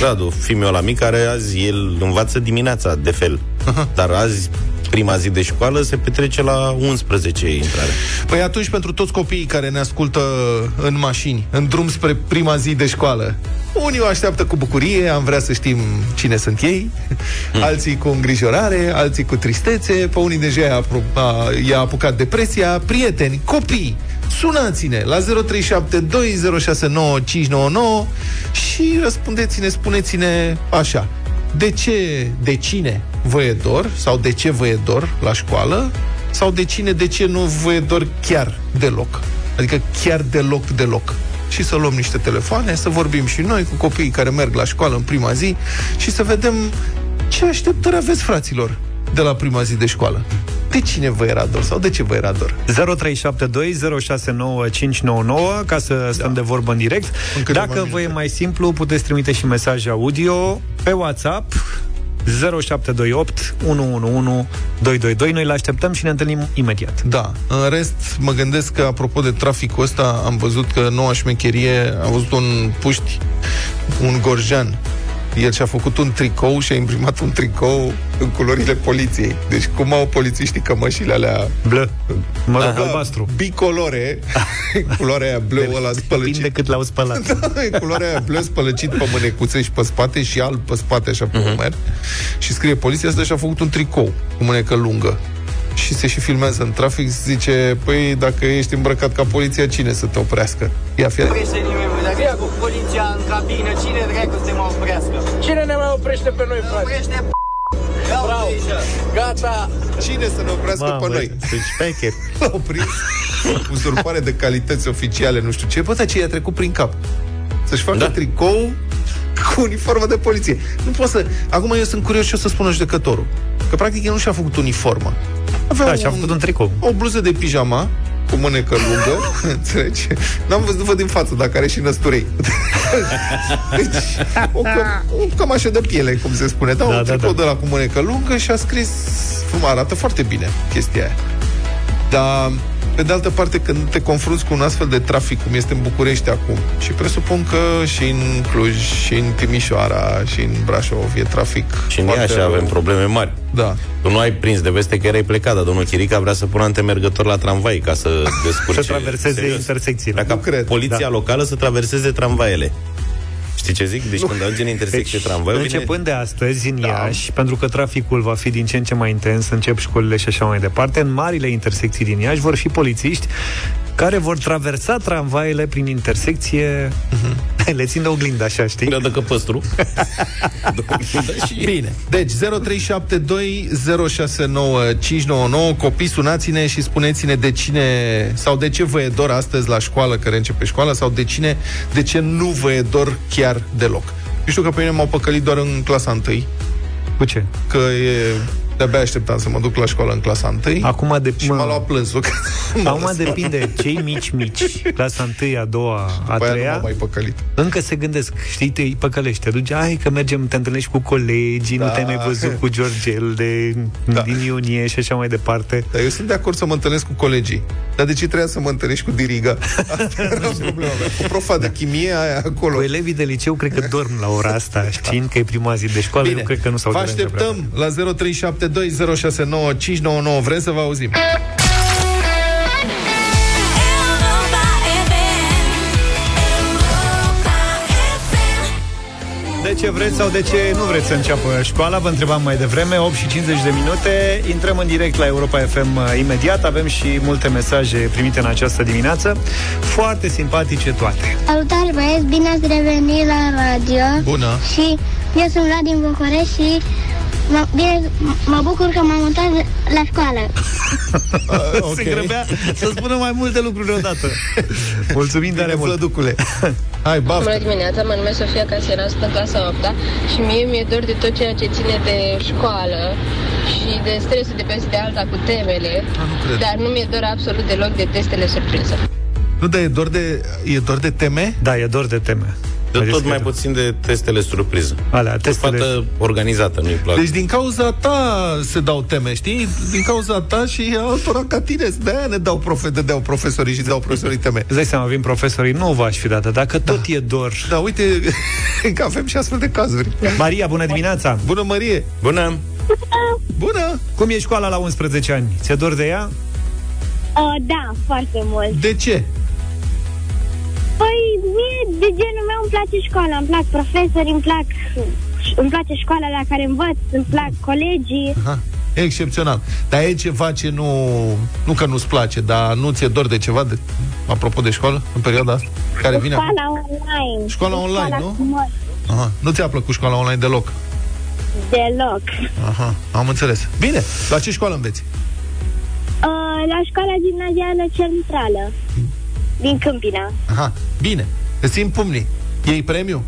Radu, fiul la mic, care azi el învață dimineața, de fel. Dar azi, prima zi de școală, se petrece la 11 intrare. Păi atunci, pentru toți copiii care ne ascultă în mașini, în drum spre prima zi de școală, unii o așteaptă cu bucurie, am vrea să știm cine sunt ei, alții cu îngrijorare, alții cu tristețe, pe unii deja i-a, apro- a, i-a apucat depresia, prieteni, copii, sunați-ne la 0372069599 și răspundeți-ne, spuneți-ne așa. De ce, de cine vă e dor sau de ce vă e dor la școală sau de cine, de ce nu vă e dor chiar deloc. Adică chiar deloc, deloc. Și să luăm niște telefoane, să vorbim și noi cu copiii care merg la școală în prima zi și să vedem ce așteptări aveți, fraților, de la prima zi de școală. De cine vă era dor sau de ce vă era dor? 0372069599 ca să stăm de vorbă în direct. câteva Dacă vă e mai simplu, puteți trimite și mesaje audio pe WhatsApp 0728 111 222. Noi le așteptăm și ne întâlnim imediat. Da. În rest, mă gândesc că, apropo de traficul ăsta, am văzut că noua șmecherie, am văzut un puști, un gorjan. El și-a făcut un tricou și a imprimat un tricou în culorile poliției. Deci cum au polițiștii cămășile alea Blă. Mă rog, Aha, albastru. bicolore, culoarea aia bleu ăla spălăcit. Depinde cât l-au spălat. Da, e culoarea aia bleu spălăcit pe mânecuțe și pe spate și alb pe spate așa pe Mhm. uh-huh. umer. Și scrie poliția asta și-a făcut un tricou cu mânecă lungă. și se și filmează în trafic, zice, păi dacă ești îmbrăcat ca poliția, cine să te oprească? Ia fi cabină, cine dracu să te mai oprească? Cine ne mai oprește pe noi, frate? Oprește Bravo! Gata! Cine să ne oprească Mamă, pe noi? sunt șpecher. L-au prins uzurpare de calități oficiale, nu știu ce. Bă, dar ce i-a trecut prin cap? Să-și facă da. tricou cu uniformă de poliție. Nu pot să... Acum eu sunt curios ce o să spună judecătorul. Că practic el nu și-a făcut uniformă. Avea Da, și-a făcut un tricou. O bluză de pijama cu mânecă lungă, înțelegi? N-am văzut văd din față, dacă are și năsturei. deci, o, căm, o cămașă de piele, cum se spune. Da, Da, un da, tricou da. de la cu mânecă lungă și a scris... Mă, arată foarte bine chestia aia. Dar, pe de altă parte, când te confrunți cu un astfel de trafic, cum este în București acum, și presupun că și în Cluj, și în Timișoara, și în Brașov e trafic Și în foarte Iași rău. avem probleme mari. Da. Tu nu ai prins de veste că erai plecat, dar domnul Chirica vrea să pună antemergător la tramvai ca să descurce. Să traverseze Serios. intersecțiile. Vrea ca cred. poliția Da. locală să traverseze tramvaiele. Știi ce zic? Deci când ajungi în intersecție Deci, tramvaiul, vine... începând de astăzi în Iași, pentru că traficul va fi din ce în ce mai intens, încep școlile și așa mai departe, în marile intersecții din Iași vor fi polițiști care vor traversa tramvaiele prin intersecție, le țin de oglindă, așa, știi? Le dă căpăstru. Bine. Deci 0372069599 Copii, sunați-ne și spuneți-ne de cine sau de ce vă e dor astăzi la școală, că începe școala, sau de cine, de ce nu vă e dor chiar deloc. Eu știu că pe mine m-au păcălit doar în clasa 1 Cu ce? Că e... De-abia așteptam să mă duc la școală în clasa 1 Acum de, și m-a luat plânsul. că m-a Acum lăsat. depinde, cei mici, mici, clasa 1, a doua, a După aia nu treia, m-au mai păcălit. încă se gândesc, știi, te îi păcălești, te duci, hai că mergem, te întâlnești cu colegii, Da. nu te-ai mai văzut cu Georgel de, Da. din iunie și așa mai departe. Dar eu sunt de acord să mă întâlnesc cu colegii. Dar de ce trebuia să mă întâlnești cu diriga? Asta era problema mea. Cu profa de chimie aia acolo. Cu elevii de liceu cred că dorm la ora asta, știind că e prima zi de școală, eu cred că nu s-au Vă deranjat prea așteptăm la 0372069599. Vrem să vă auzim. De ce vreți sau de ce nu vreți să înceapă școala? Vă întrebam mai devreme, 8 și 50 de minute. Intrăm în direct la Europa FM uh, imediat. Avem și multe mesaje primite în această dimineață. Foarte simpatice toate. Salutare băieți, bine ați revenit la radio Bună. Și eu sunt Vlad din București și mă, bine, mă bucur că m-am mutat la școală okay. Se grăbea să spună mai multe lucruri odată. Mulțumim tare mult. Flăducule. Hai, Bună dimineața, mă numesc Sofia Casera, sunt în clasa 8 și mie mi-e dor de tot ceea ce ține de școală și de stresul de pe zi de alta cu temele, cred. dar nu mi-e dor absolut deloc de testele surpriză. Nu, dar e doar de, e doar de teme? Da, e doar de teme. De tot mai puțin de testele surpriză. Alea, testele... fată organizată, nu-i plac. Deci din cauza ta se dau teme, știi? Din cauza ta și altora ca tine. De-aia ne dau, profe- de dau profesorii și dau profesorii teme. Îți dai seama, vin profesorii, nu v-aș fi dată, dacă tot e dor. Da, uite, că avem și astfel de cazuri. Maria, bună dimineața! Bună, Marie! Bună! Bună! Cum e școala la 11 ani? Ți-e dor de ea? uh, Da, foarte mult De ce? Păi mie de genul meu îmi place școala Îmi plac profesori, îmi plac îmi place școala la care învăț, îmi plac colegii. Aha. Excepțional. Dar e ceva ce nu... Nu că nu-ți place, dar nu ți-e dor de ceva, de, apropo de școală, în perioada asta? Care vine? acum? Școala online. Școala online, școala nu? cu mări. Aha. Nu ți-a plăcut școala online deloc? Deloc. Aha, am înțeles. Bine, la ce școală înveți? Uh, la școala gimnazială centrală. Din Câmpina. Aha, bine. Îți țin pumnii. Iei premiu?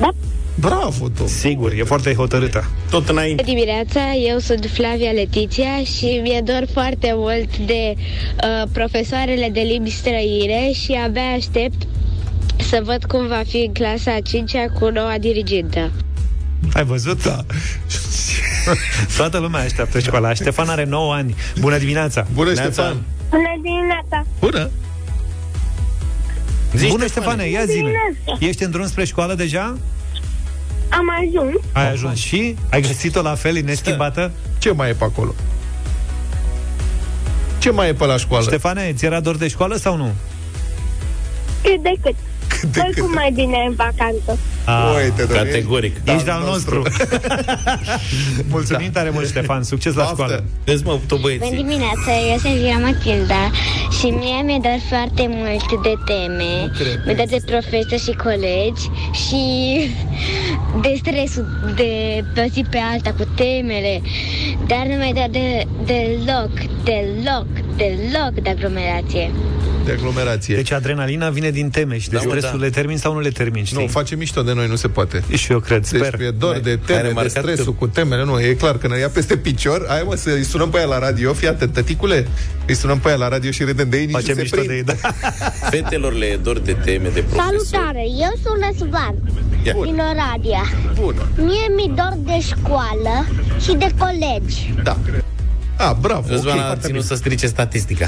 Da. Bravo, Tom. Sigur, e foarte hotărâtă. Tot înainte. dimineața, eu sunt Flavia Letiția și mi-e dor foarte mult de uh, profesoarele de limbi străine și abia aștept să văd cum va fi în clasa a 5-a cu noua dirigintă. Ai văzut? Da. Toată lumea așteaptă școala. Ștefan are 9 ani. Bună dimineața! Bună, Neața. Ștefan! Bună dimineața! Bună! Zi, Bună, Ștefane, ia zine. dimineața. Ești în drum spre școală deja? Am ajuns. Ai ajuns și? Ai găsit-o la fel, neschimbată? Ce mai e pe acolo? Ce mai e pe la școală? Ștefane, ți era dor de școală sau nu? Cât de cât. Oricum mai bine în vacanță. Ah, Uite, doamne, Categoric. Ești al nostru. Mulțumim tare mult, Ștefan. Succes la școală. Vezi, mă, tu Bună băieții. dimineața, eu sunt Vira Matilda și mie mi-e dor foarte mult de teme, mi-e dor de profesori și colegi și de stresul de pe o zi pe alta cu temele, dar nu mi-e dor de, deloc, deloc, deloc de aglomerație. De aglomerație. Deci adrenalina vine din teme și de Da, mă, stresul da. le termin sau nu le termin, știi? Nu, face mișto de noi, nu se poate. Și eu cred, Deci sper. e dor de Ai teme, de remarcat stresul că- cu temele, nu, e clar că ne ia peste picior. Hai mă, să-i sunăm pe aia la radio, fii atent, tăticule, îi sunăm pe aia la radio și râdem de ei, nici Face nu se mișto prind. de ei, da. Fetelor le e dor de teme, de profesori. Salutare, eu sunt Răzvan Ia. din Oradea. Bună. Mie mi dor de școală și de colegi. Da. A, bravo. Răzvan ok, a foarte ținut bine. să strice statistica.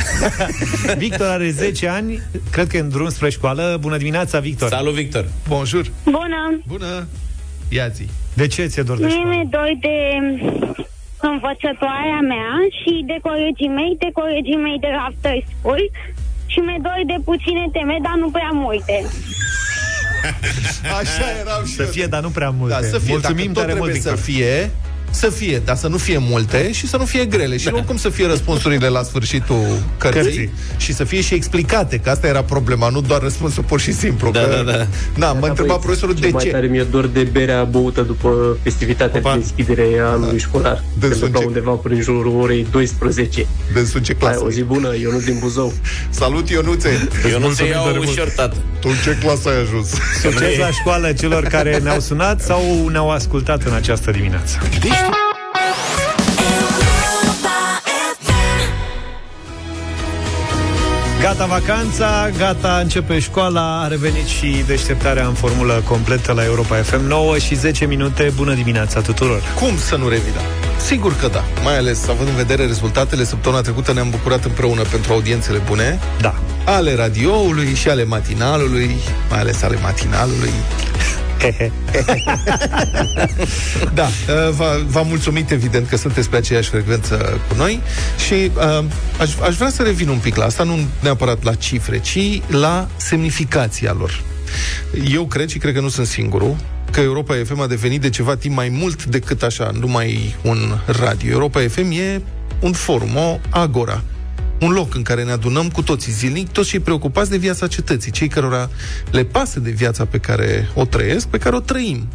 Victor are 10 ani, cred că e în drum spre școală. Bună dimineața, Victor. Salut, Victor. Bonjour. Bună! Bună. Ia zi. De ce ți-e dor de Mie școală? mi-e dor de învățătoarea mea și de colegii mei, de colegii mei de after school și mi-e dor de puține teme, dar nu prea multe. Așa erau și Să eu. fie, dar nu prea multe. Da, să fie. Mulțumim Dacă tot tare mult, trebuie Victor. să fie, să fie, dar să nu fie multe și să nu fie grele. Și oricum să fie răspunsurile la sfârșitul cărții Cărții. și să fie și explicate, că asta era problema, nu doar răspunsul pur și simplu. Da, că, da, da. Da, mă întreba profesorul de Cel mai ce. tare mi-e dor de berea băută după festivitatea Opa. de deschidere a anului școlar. Dânsul Se întâmpla ce- undeva prin jurul orei 12. Dânsul ce Hai, clasă o zi e? bună, eu nu din Buzău. Salut, Ionuțe! Eu nu te mulțumim tare iau mult. ușor, tată. Tu în ce clasă ai ajuns? Succes la școală celor care ne-au sunat sau ne-au ascultat în această dimineață. Gata vacanța, gata începe școala, a revenit și deșteptarea în formulă completă la Europa FM 9 și 10 minute. Bună dimineața tuturor! Cum să nu revină? Sigur că da. Mai ales având în vedere rezultatele, săptămâna trecută ne-am bucurat împreună pentru audiențele bune Da. ale radioului și ale matinalului, mai ales ale matinalului. da, uh, v-a, v-am mulțumit evident că sunteți pe aceeași frecvență cu noi și uh, aș, aș vrea să revin un pic la asta, nu neapărat la cifre, ci la semnificația lor. Eu cred și cred că nu sunt singurul că Europa FM a devenit de ceva timp mai mult decât așa, numai un radio. Europa FM e un forum, o agora un loc în care ne adunăm cu toții zilnic, toți cei preocupați de viața cetății, cei cărora le pasă de viața pe care o trăiesc, pe care o trăim.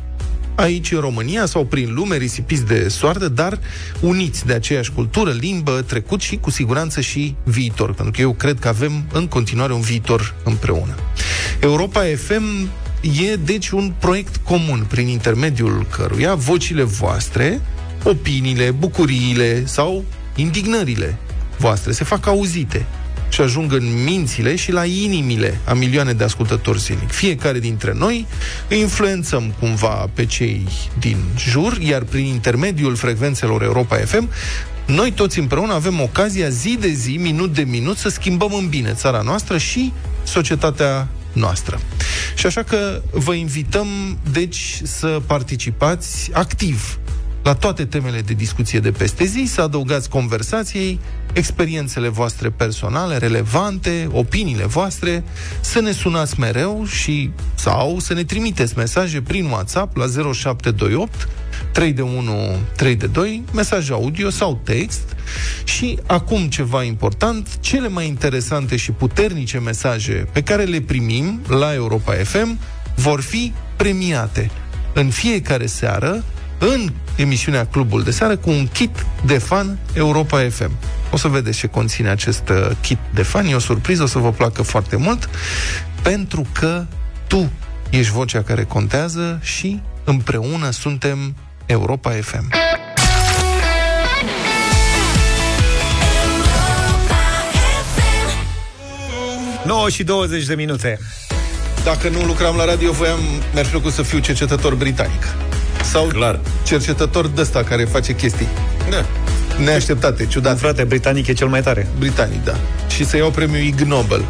Aici, în România sau prin lume, risipiți de soardă, dar uniți de aceeași cultură, limbă, trecut și, cu siguranță, și viitor. Pentru că eu cred că avem în continuare un viitor împreună. Europa FM e, deci, un proiect comun, prin intermediul căruia vocile voastre, opiniile, bucuriile sau indignările voastre se fac auzite și ajung în mințile și la inimile a milioane de ascultători zilnic. Fiecare dintre noi îi influențăm cumva pe cei din jur, iar prin intermediul frecvențelor Europa FM, noi toți împreună avem ocazia zi de zi, minut de minut, să schimbăm în bine țara noastră și societatea noastră. Și așa că vă invităm, deci, să participați activ la toate temele de discuție de peste zi, să adăugați conversației experiențele voastre personale, relevante, opiniile voastre, să ne sunați mereu și sau să ne trimiteți mesaje prin WhatsApp la 0728 3 de 1, 3 de 2, mesaj audio sau text. Și acum ceva important, cele mai interesante și puternice mesaje pe care le primim la Europa FM vor fi premiate în fiecare seară în emisiunea Clubul de Seară cu un kit de fan Europa FM. O să vedeți ce conține acest uh, kit de fan. E o surpriză, o să vă placă foarte mult, pentru că tu ești vocea care contează și împreună suntem Europa FM. 9 și 20 de minute. Dacă nu lucram la radio, voiam, mi-ar fi plăcut să fiu cercetător britanic. Sau Clar. cercetător de ăsta care face chestii. Da. Neașteptate, ciudate. Frate, britanic e cel mai tare. Britanic, da. Și să iau premiul Ig Nobel.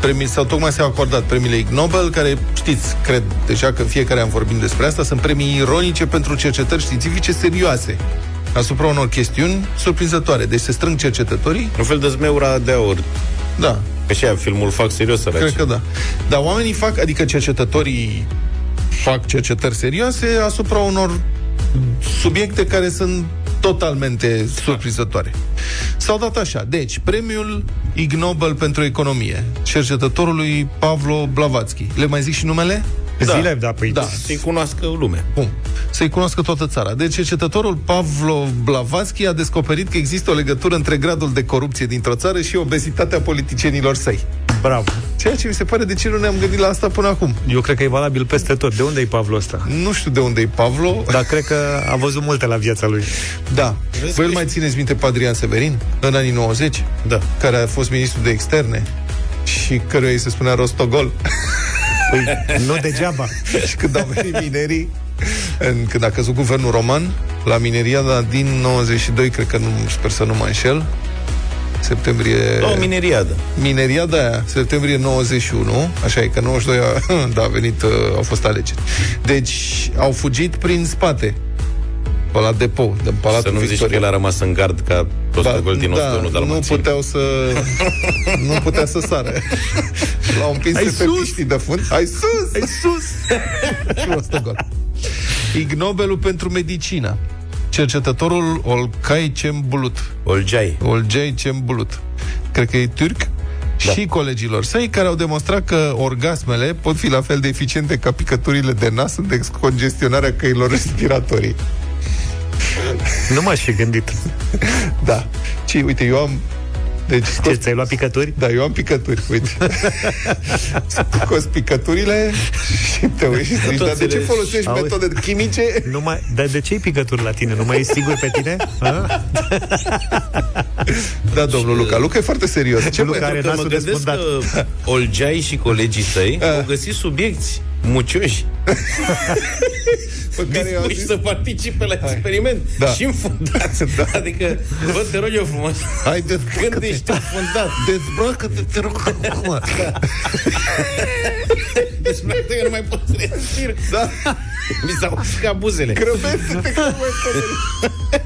Premii, sau tocmai s-au acordat premiile Ig Nobel, care știți, cred deja că în fiecare am vorbit despre asta, sunt premii ironice pentru cercetări științifice serioase asupra unor chestiuni surprinzătoare. Deci se strâng cercetătorii. Un fel de zmeura de aur. Da. Că și aia filmul fac serios, săraci. Cred că da. Dar oamenii fac, adică cercetătorii fac cercetări serioase asupra unor subiecte care sunt totalmente surprinzătoare. S-au dat așa. Deci, premiul Ig Nobel pentru economie, cercetătorului Pavlo Blavatsky. Le mai zic și numele? Da. Zile, da, păi... Da. Să-i cunoască lumea. Bun. Să-i cunoască toată țara. Deci, cercetătorul Pavlo Blavatsky a descoperit că există o legătură între gradul de corupție dintr-o țară și obezitatea politicienilor săi. Bravo. Ceea ce mi se pare de ce nu ne-am gândit la asta până acum. Eu cred că e valabil peste tot. De unde e Pavlo ăsta? Nu știu de unde e Pavlo. Dar cred că a văzut multe la viața lui. Da. Voi îl mai țineți minte pe Adrian Severin în anii 90? Da. Care a fost ministru de externe și căruia îi se spunea Rostogol. Păi, nu degeaba. și când au venit minerii, în, când a căzut guvernul roman, la mineriada din 92, cred că nu, sper să nu mă înșel, septembrie... O mineriadă. Mineriada aia, septembrie 91, așa e că 92 a, da, a venit, uh, au fost alegeri. Deci au fugit prin spate, pe la depou, din Palatul Să nu zici că Victoria. el a rămas în gard ca Rostogol din 101 nu Dalmațin. puteau să nu putea să sară. L-au împins Hai pe sus! piștii de fund. Hai sus! Hai sus! Și Rostogol. Ig Nobelul pentru medicină. Cercetătorul Olcay Cembulut. Olgeai. Olcay Cembulut. Cred că e turc. Da. Și colegilor săi care au demonstrat că orgasmele pot fi la fel de eficiente ca picăturile de nas în descongestionarea căilor respiratorii. Nu m-aș fi gândit. Da. Și uite, eu am deci, Ce, ți-ai luat picături? Da, eu am picături, uite. Scos picăturile și te uiți și zici, dar de ce folosești Auzi. metode chimice? Nu mai, dar de ce ai picături la tine? Nu mai ești sigur pe tine? A? Da, domnul Luca. Luca e foarte serios. Ce Luca băi? are Pentru că mă nasul gândesc desfundat. că Olgeai și colegii săi au găsit subiecti mucioși Pe care eu am dispuși zis- să participe la experiment Da. și înfundați. Da. Adică, vă te rog eu frumos, Hai, dezbracă-te. când ești înfundat, Dezbracă-te, te rog acum. despre că nu mai pot să respir. Da. Mi s-au uscat buzele. Crăbește-te că nu mai poți.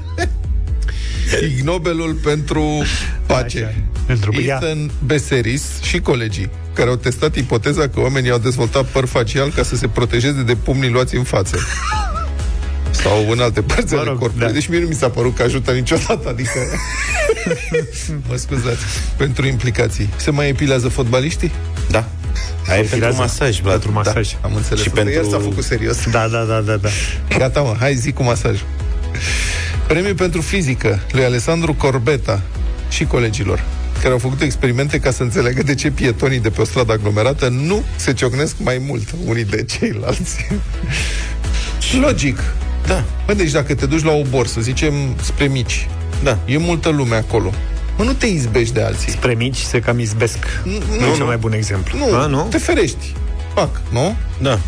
Ig Nobelul pentru pace. Așa. Pentru ea. Ethan Beseris și colegii care au testat ipoteza că oamenii au dezvoltat păr facial ca să se protejeze de pumnii luați în față. Sau în alte părți Mă ale rog, corpului. da. Deci mie nu mi s-a părut că ajută niciodată, adică... mă scuzați. Pentru implicații. Se mai epilează fotbaliștii? Da. Ai pentru Firează. masaj, Vlad. Pentru masaj. Da, am înțeles. Și Asta pentru- Iar s-a făcut serios. Da, da, da, da, da. Gata, mă, hai zi cu masaj. Premiul pentru fizică lui Alessandro Corbeta și colegilor care au făcut experimente ca să înțeleagă de ce pietonii de pe o stradă aglomerată nu se ciocnesc mai mult unii de ceilalți. Logic. Da. Bă, deci dacă te duci la o borsă, să zicem spre mici, Da. e multă lume acolo. Mă, nu te izbești de alții. Spre mici se cam izbesc. Nu, e cel mai bun exemplu. Nu, A, nu? te ferești. Fac, nu? Da.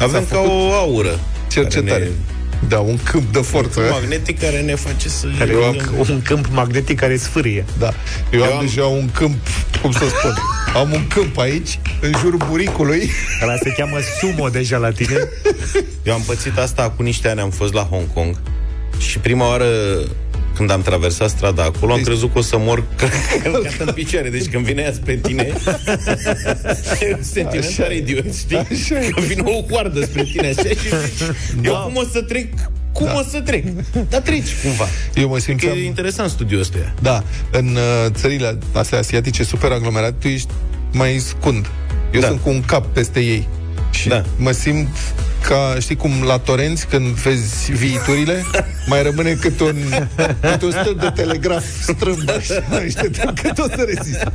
Avem S-a ca făcut o aură. Cercetare. Care Da, un câmp de forță. ne, magnetic care ne face să... Care e un, un câmp magnetic care sfârie. Da. Eu, Eu am, am- deja un câmp, cum să spun, am un câmp aici, în jurul buricului. Ăla se cheamă sumo deja la tine. Eu am pățit asta cu niște ani, am fost la Hong Kong și prima oară când am traversat strada acolo, am crezut că o să mor călcat în picioare. Deci când vine ea spre tine, e un sentiment Așa tare e. idiot, știi? Așa e. Că vine o coardă spre tine așa și zici, eu Da. cum o să trec? Cum o să trec? Dar treci cumva. Eu mă Că simțeam... e interesant studiul ăsta. Da, în uh, țările astea asiatice super aglomerate, tu ești mai scund. Eu Da. sunt cu un cap peste ei. Și Da. mă simt ca, știi cum, la torenți, când vezi viiturile, mai rămâne cât un, cât un stâlp de telegraf strâmb așa, știi, că tot să rezist.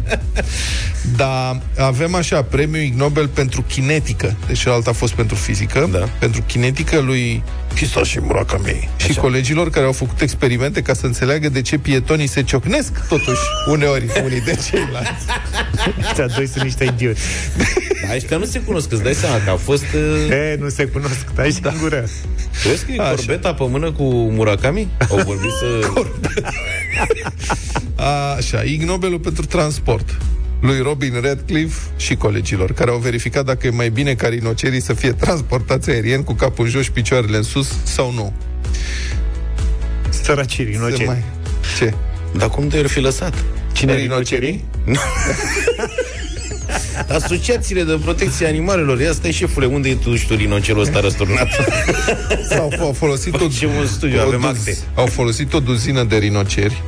Dar avem așa, premiul Ig Nobel pentru kinetică, deci celălalt a fost pentru fizică, Da. pentru kinetică lui Hisashi Murakami și colegilor care au făcut experimente ca să înțeleagă de ce pietonii se ciocnesc totuși uneori unii de ceilalți. Ăștia doi sunt niște idioți. Dar ăștia nu se cunosc, îți dai seama că a fost... Uh, E, nu se cunosc, dai și în gură. crezi că e Așa. corbeta pe mână cu Murakami? Au vorbit să... Așa, Ig Nobelul pentru transport lui Robin Redcliffe și colegilor, care au verificat dacă e mai bine ca rinocerii să fie transportați aerien cu capul în jos și picioarele în sus sau nu. Săracii Se inoceni. mai... Ce? Dar cum te-ar fi lăsat? Cine Rinocerii? Asociațiile de protecție a animalelor. Ia stai, șefule, unde e tu și tu rinocerul ăsta răsturnat? Sau au folosit tot, Facem un studiu, o avem duz- acte. Au folosit o duzină de rinoceri.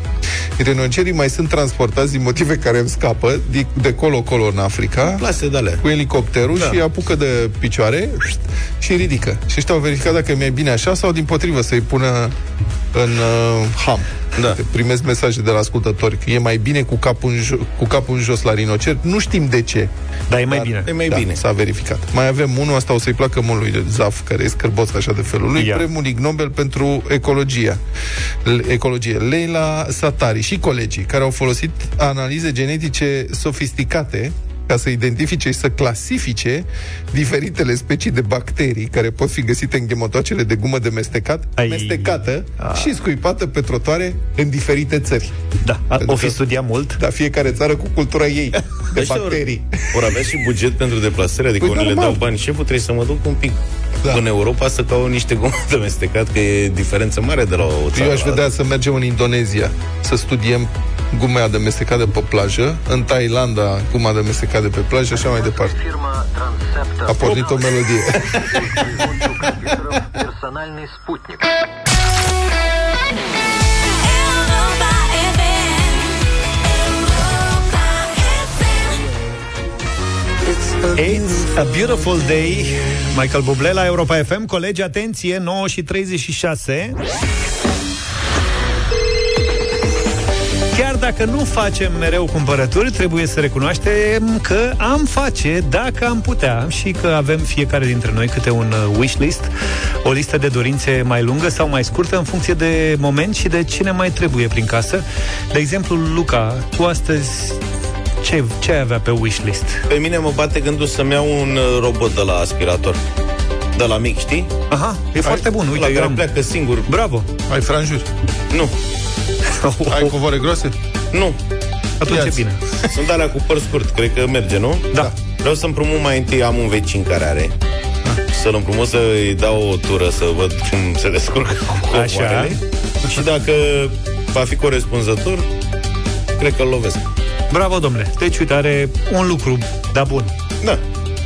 Rinocerii mai sunt transportați din motive care îmi scapă de, de colo-colo în Africa Plase de alea. cu elicopterul Da. și îi apucă de picioare și ridică. Și ăștia au verificat dacă e mai bine așa sau din potrivă să-i pună în uh, ham. Da. Uite, Primesc mesaje de la ascultători că e mai bine cu capul în, jo- cu capul în jos la rinocer. Nu știm de ce. Dar e mai bine. E mai da, bine. S-a verificat. Mai avem unul, asta o să-i placă mult lui Zaf, care e scârbos așa de felul lui, Ia. premiul Ig Nobel pentru ecologia. L- ecologie. Leila Satari și colegii care au folosit analize genetice sofisticate ca să identifice și să clasifice diferitele specii de bacterii care pot fi găsite în ghemotocele de gumă de mestecat, Ai. mestecată A. și scuipată pe trotoare în diferite țări. Da, a, Pentru o fi că- studiat mult. Dar fiecare țară cu cultura ei de Ăștia bacterii. Vor avea și buget pentru deplasare, adică Păi unii le normal. dau bani. Șeful, trebuie să mă duc un pic Da. în Europa să caut niște gumă de mestecat, că e diferență mare de la o țară Eu aș la vedea să mergem în Indonezia să studiem gumea de mestecat de pe plajă, în Thailanda guma de mestecat de pe plajă și așa mai departe. A pornit o melodie. Персональный спутник. Europa FM. Europa FM. It's a beautiful day Michael Bublé la Europa FM Colegi, atenție, 9 și 36 dacă nu facem mereu cumpărături, trebuie să recunoaștem că am face dacă am putea și că avem fiecare dintre noi câte un uh, wishlist, o listă de dorințe mai lungă sau mai scurtă în funcție de moment și de cine mai trebuie prin casă. De exemplu, Luca, tu astăzi ce, ce ai avea pe wishlist? Pe mine mă bate gândul să-mi iau un uh, robot de la aspirator. De la mic, știi? Aha, e foarte bun. la Uite, eu care am... pleacă singur. Bravo! Ai franjuri? Nu, Ai covoare groase? Nu. Atunci e Ia-ți. bine. Sunt alea cu păr scurt, cred că merge, nu? Da. Vreau să împrumut mai întâi, am un vecin care are. Să-l împrumut să-i dau o tură să văd cum se descurcă cu Așa. covoarele. Și dacă va fi corespunzător, cred că-l lovesc. Bravo, domnule. Deci, uite, are un lucru, da bun, Da.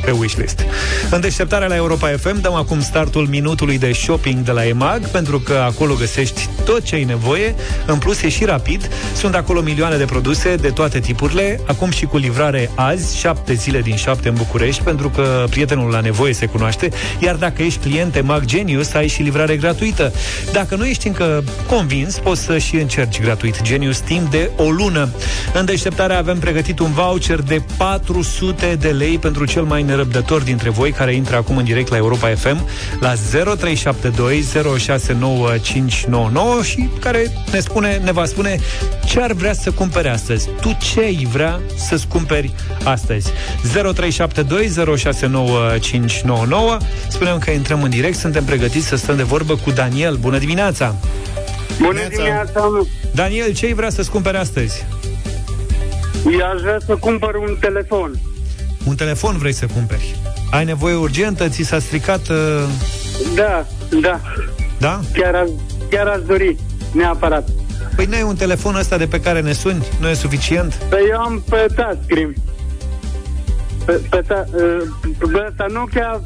Pe wishlist. În deșteptarea la Europa FM dăm acum startul minutului de shopping de la EMAG, pentru că acolo găsești tot ce ai nevoie, în plus e și rapid, sunt acolo milioane de produse de toate tipurile, acum și cu livrare azi, șapte zile din șapte în București, pentru că prietenul la nevoie se cunoaște, iar dacă ești client EMAG Genius, ai și livrare gratuită. Dacă nu ești încă convins, poți să și încerci gratuit Genius timp de o lună. În deșteptare avem pregătit un voucher de 400 de lei pentru cel mai nerăbdător dintre voi care intră acum în direct la Europa FM la 0372069599 și care ne spune, ne va spune ce ar vrea să cumpere astăzi. Tu ce ai vrea să-ți cumperi astăzi? 0372069599 Spunem că intrăm în direct, suntem pregătiți să stăm de vorbă cu Daniel. Bună dimineața! Bună dimineața! Daniel, ce ai vrea să-ți cumpere astăzi? Eu aș vrea să cumpăr un telefon. Un telefon vrei să cumperi. Ai nevoie urgentă, ți s-a stricat... Uh... Da, da. Da? Chiar aș, chiar aș dori, neapărat. Păi n-ai un telefon ăsta de pe care ne suni? Nu e suficient? Păi eu am pe touchscreen. Pe, pe, ta, uh, pe ăsta Nokia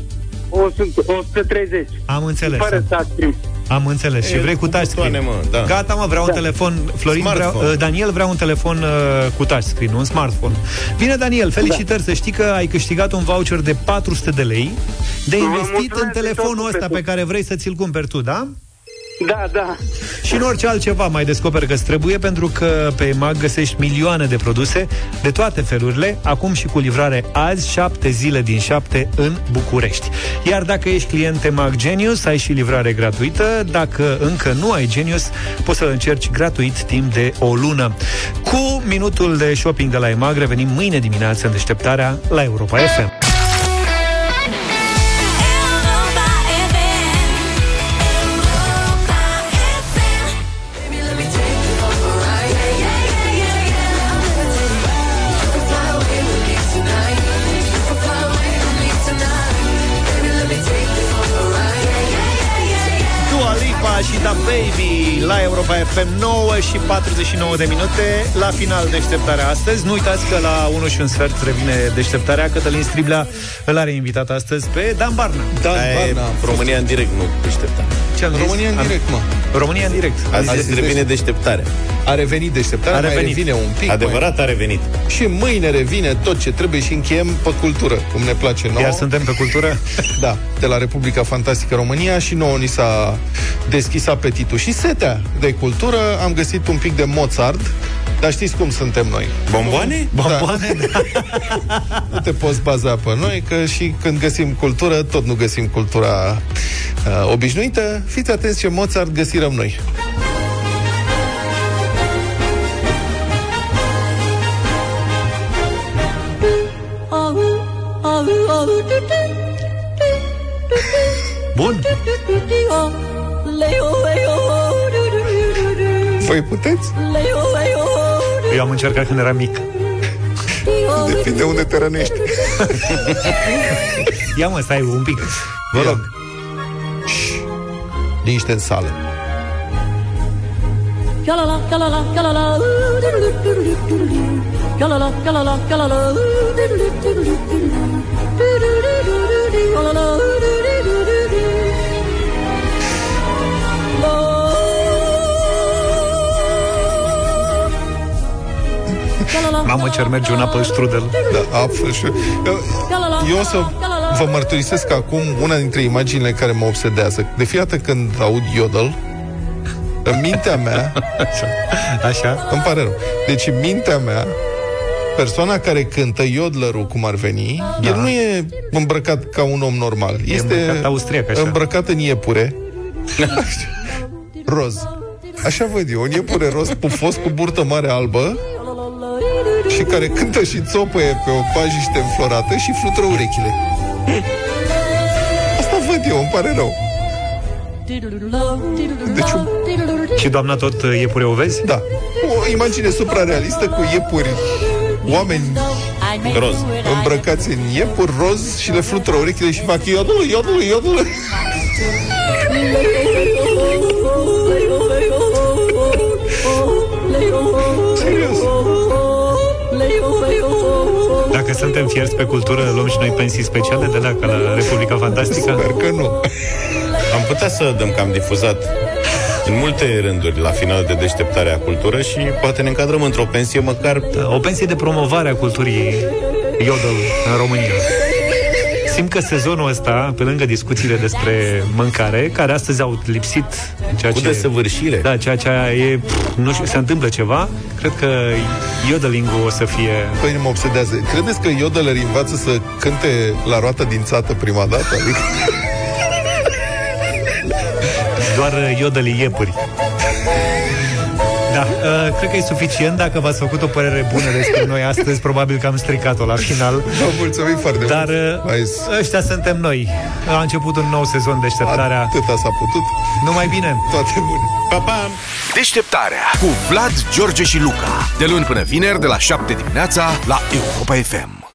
100, 130. Am înțeles. Fără touchscreen. Am înțeles. Și E, vrei cu cu touchscreen. butoane, mă, da. Gata, mă, vreau Da. un telefon. Florin, vreau, Smartphone. uh, Daniel vrea un telefon uh, cu touchscreen, un smartphone. Bine, Daniel, felicitări. Să știi că ai câștigat un voucher de 400 de lei de Vă investit mulțumesc în de telefonul tot ăsta pe sufletul. care vrei să ți-l cumperi tu, da? Da, da. Și în orice altceva mai descoperi că trebuie pentru că pe EMAG găsești milioane de produse de toate felurile, acum și cu livrare azi, șapte zile din șapte în București. Iar dacă ești client EMAG Genius, ai și livrare gratuită. Dacă încă nu ai Genius, poți să încerci gratuit timp de o lună. Cu minutul de shopping de la EMAG revenim mâine dimineață în deșteptarea la Europa FM. Și Da Baby la Europa FM 9 și 49 de minute la final deșteptarea astăzi. Nu uitați că la 1 și un sfert revine deșteptarea. Cătălin Striblea îl are invitat astăzi pe Dan Barna. Dan Aia e Barna. România în direct, nu deșteptare. Ce am zis? România în Am- direct, mă. România în direct. Azi, Azi Azi revine deșteptarea. A revenit deșteptarea, A mai revenit. revine un pic. Adevărat a revenit. Mai... Și mâine revine tot ce trebuie și încheiem pe cultură, cum ne place nouă. Iar suntem pe cultură? Da, de la Republica Fantastică România și nouă ni s-a deschis apetitul. Și setea de cultură, am găsit un pic de Mozart, dar știți cum suntem noi. Bomboane? Bomboane? Da. Nu te poți baza pe noi, că și când găsim cultură, tot nu găsim cultura uh, obișnuită. Fiți atenți ce Mozart găsirăm noi. Bun. Voi puteți? Eu am încercat când eram mic. Depinde unde te rănești. Ia mă, stai un pic. Vă rog. Liniște în sală. Mamă, ce merge un apple strudel. Da, apă și... Eu o să vă mărturisesc acum una dintre imaginile care mă obsedează. De fiecare dată când aud yodel, în mintea mea... Așa? Îmi pare rău. Deci în mintea mea, persoana care cântă yodlerul, cum ar veni, da. el nu e îmbrăcat ca un om normal. E este îmbrăcat austriac, așa. îmbrăcat în iepure. roz. Așa văd eu, un iepure roz pufos cu burtă mare albă și care cântă și țopăie pe o pajiște înflorată și flutură urechile. Asta văd eu, îmi pare rău. Deci un Și doamna tot uh, iepure o vezi? Da. O imagine suprarealistă cu iepuri, oameni Roz. îmbrăcați în iepuri roz și le flutură urechile și fac iodul, iodul, iodul. Serios. Dacă suntem fierți pe cultură, luăm și noi pensii speciale de la, ca la Republica Fantastică? Sper că nu. Am putea să dăm că am difuzat în multe rânduri la final de deșteptare a cultură și poate ne încadrăm într-o pensie măcar O pensie de promovare a culturii Yodel în România. Simt că sezonul ăsta, pe lângă discuțiile despre mâncare, care astăzi au lipsit ceea cu ce... desăvârșire. Da, ceea ce e, pf, nu știu, se întâmplă ceva, cred că yodeling-ul o să fie... Păi nu mă obsedează. Credeți că yodeleri învață să cânte la roata din țată prima dată? Adică... Doar uh, yodelii iepuri. Da, uh, cred că e suficient dacă v-ați făcut o părere bună despre noi astăzi, probabil că am stricat-o la final. Vă mulțumim foarte Dar mult. uh, Hai să- ăștia suntem noi. A început un nou sezon deșteptarea. Atâta s-a putut. Numai bine! Toate bune. Pa, pa! Deșteptarea cu Vlad, George și Luca. De luni până vineri, de la 7 dimineața, la Europa FM.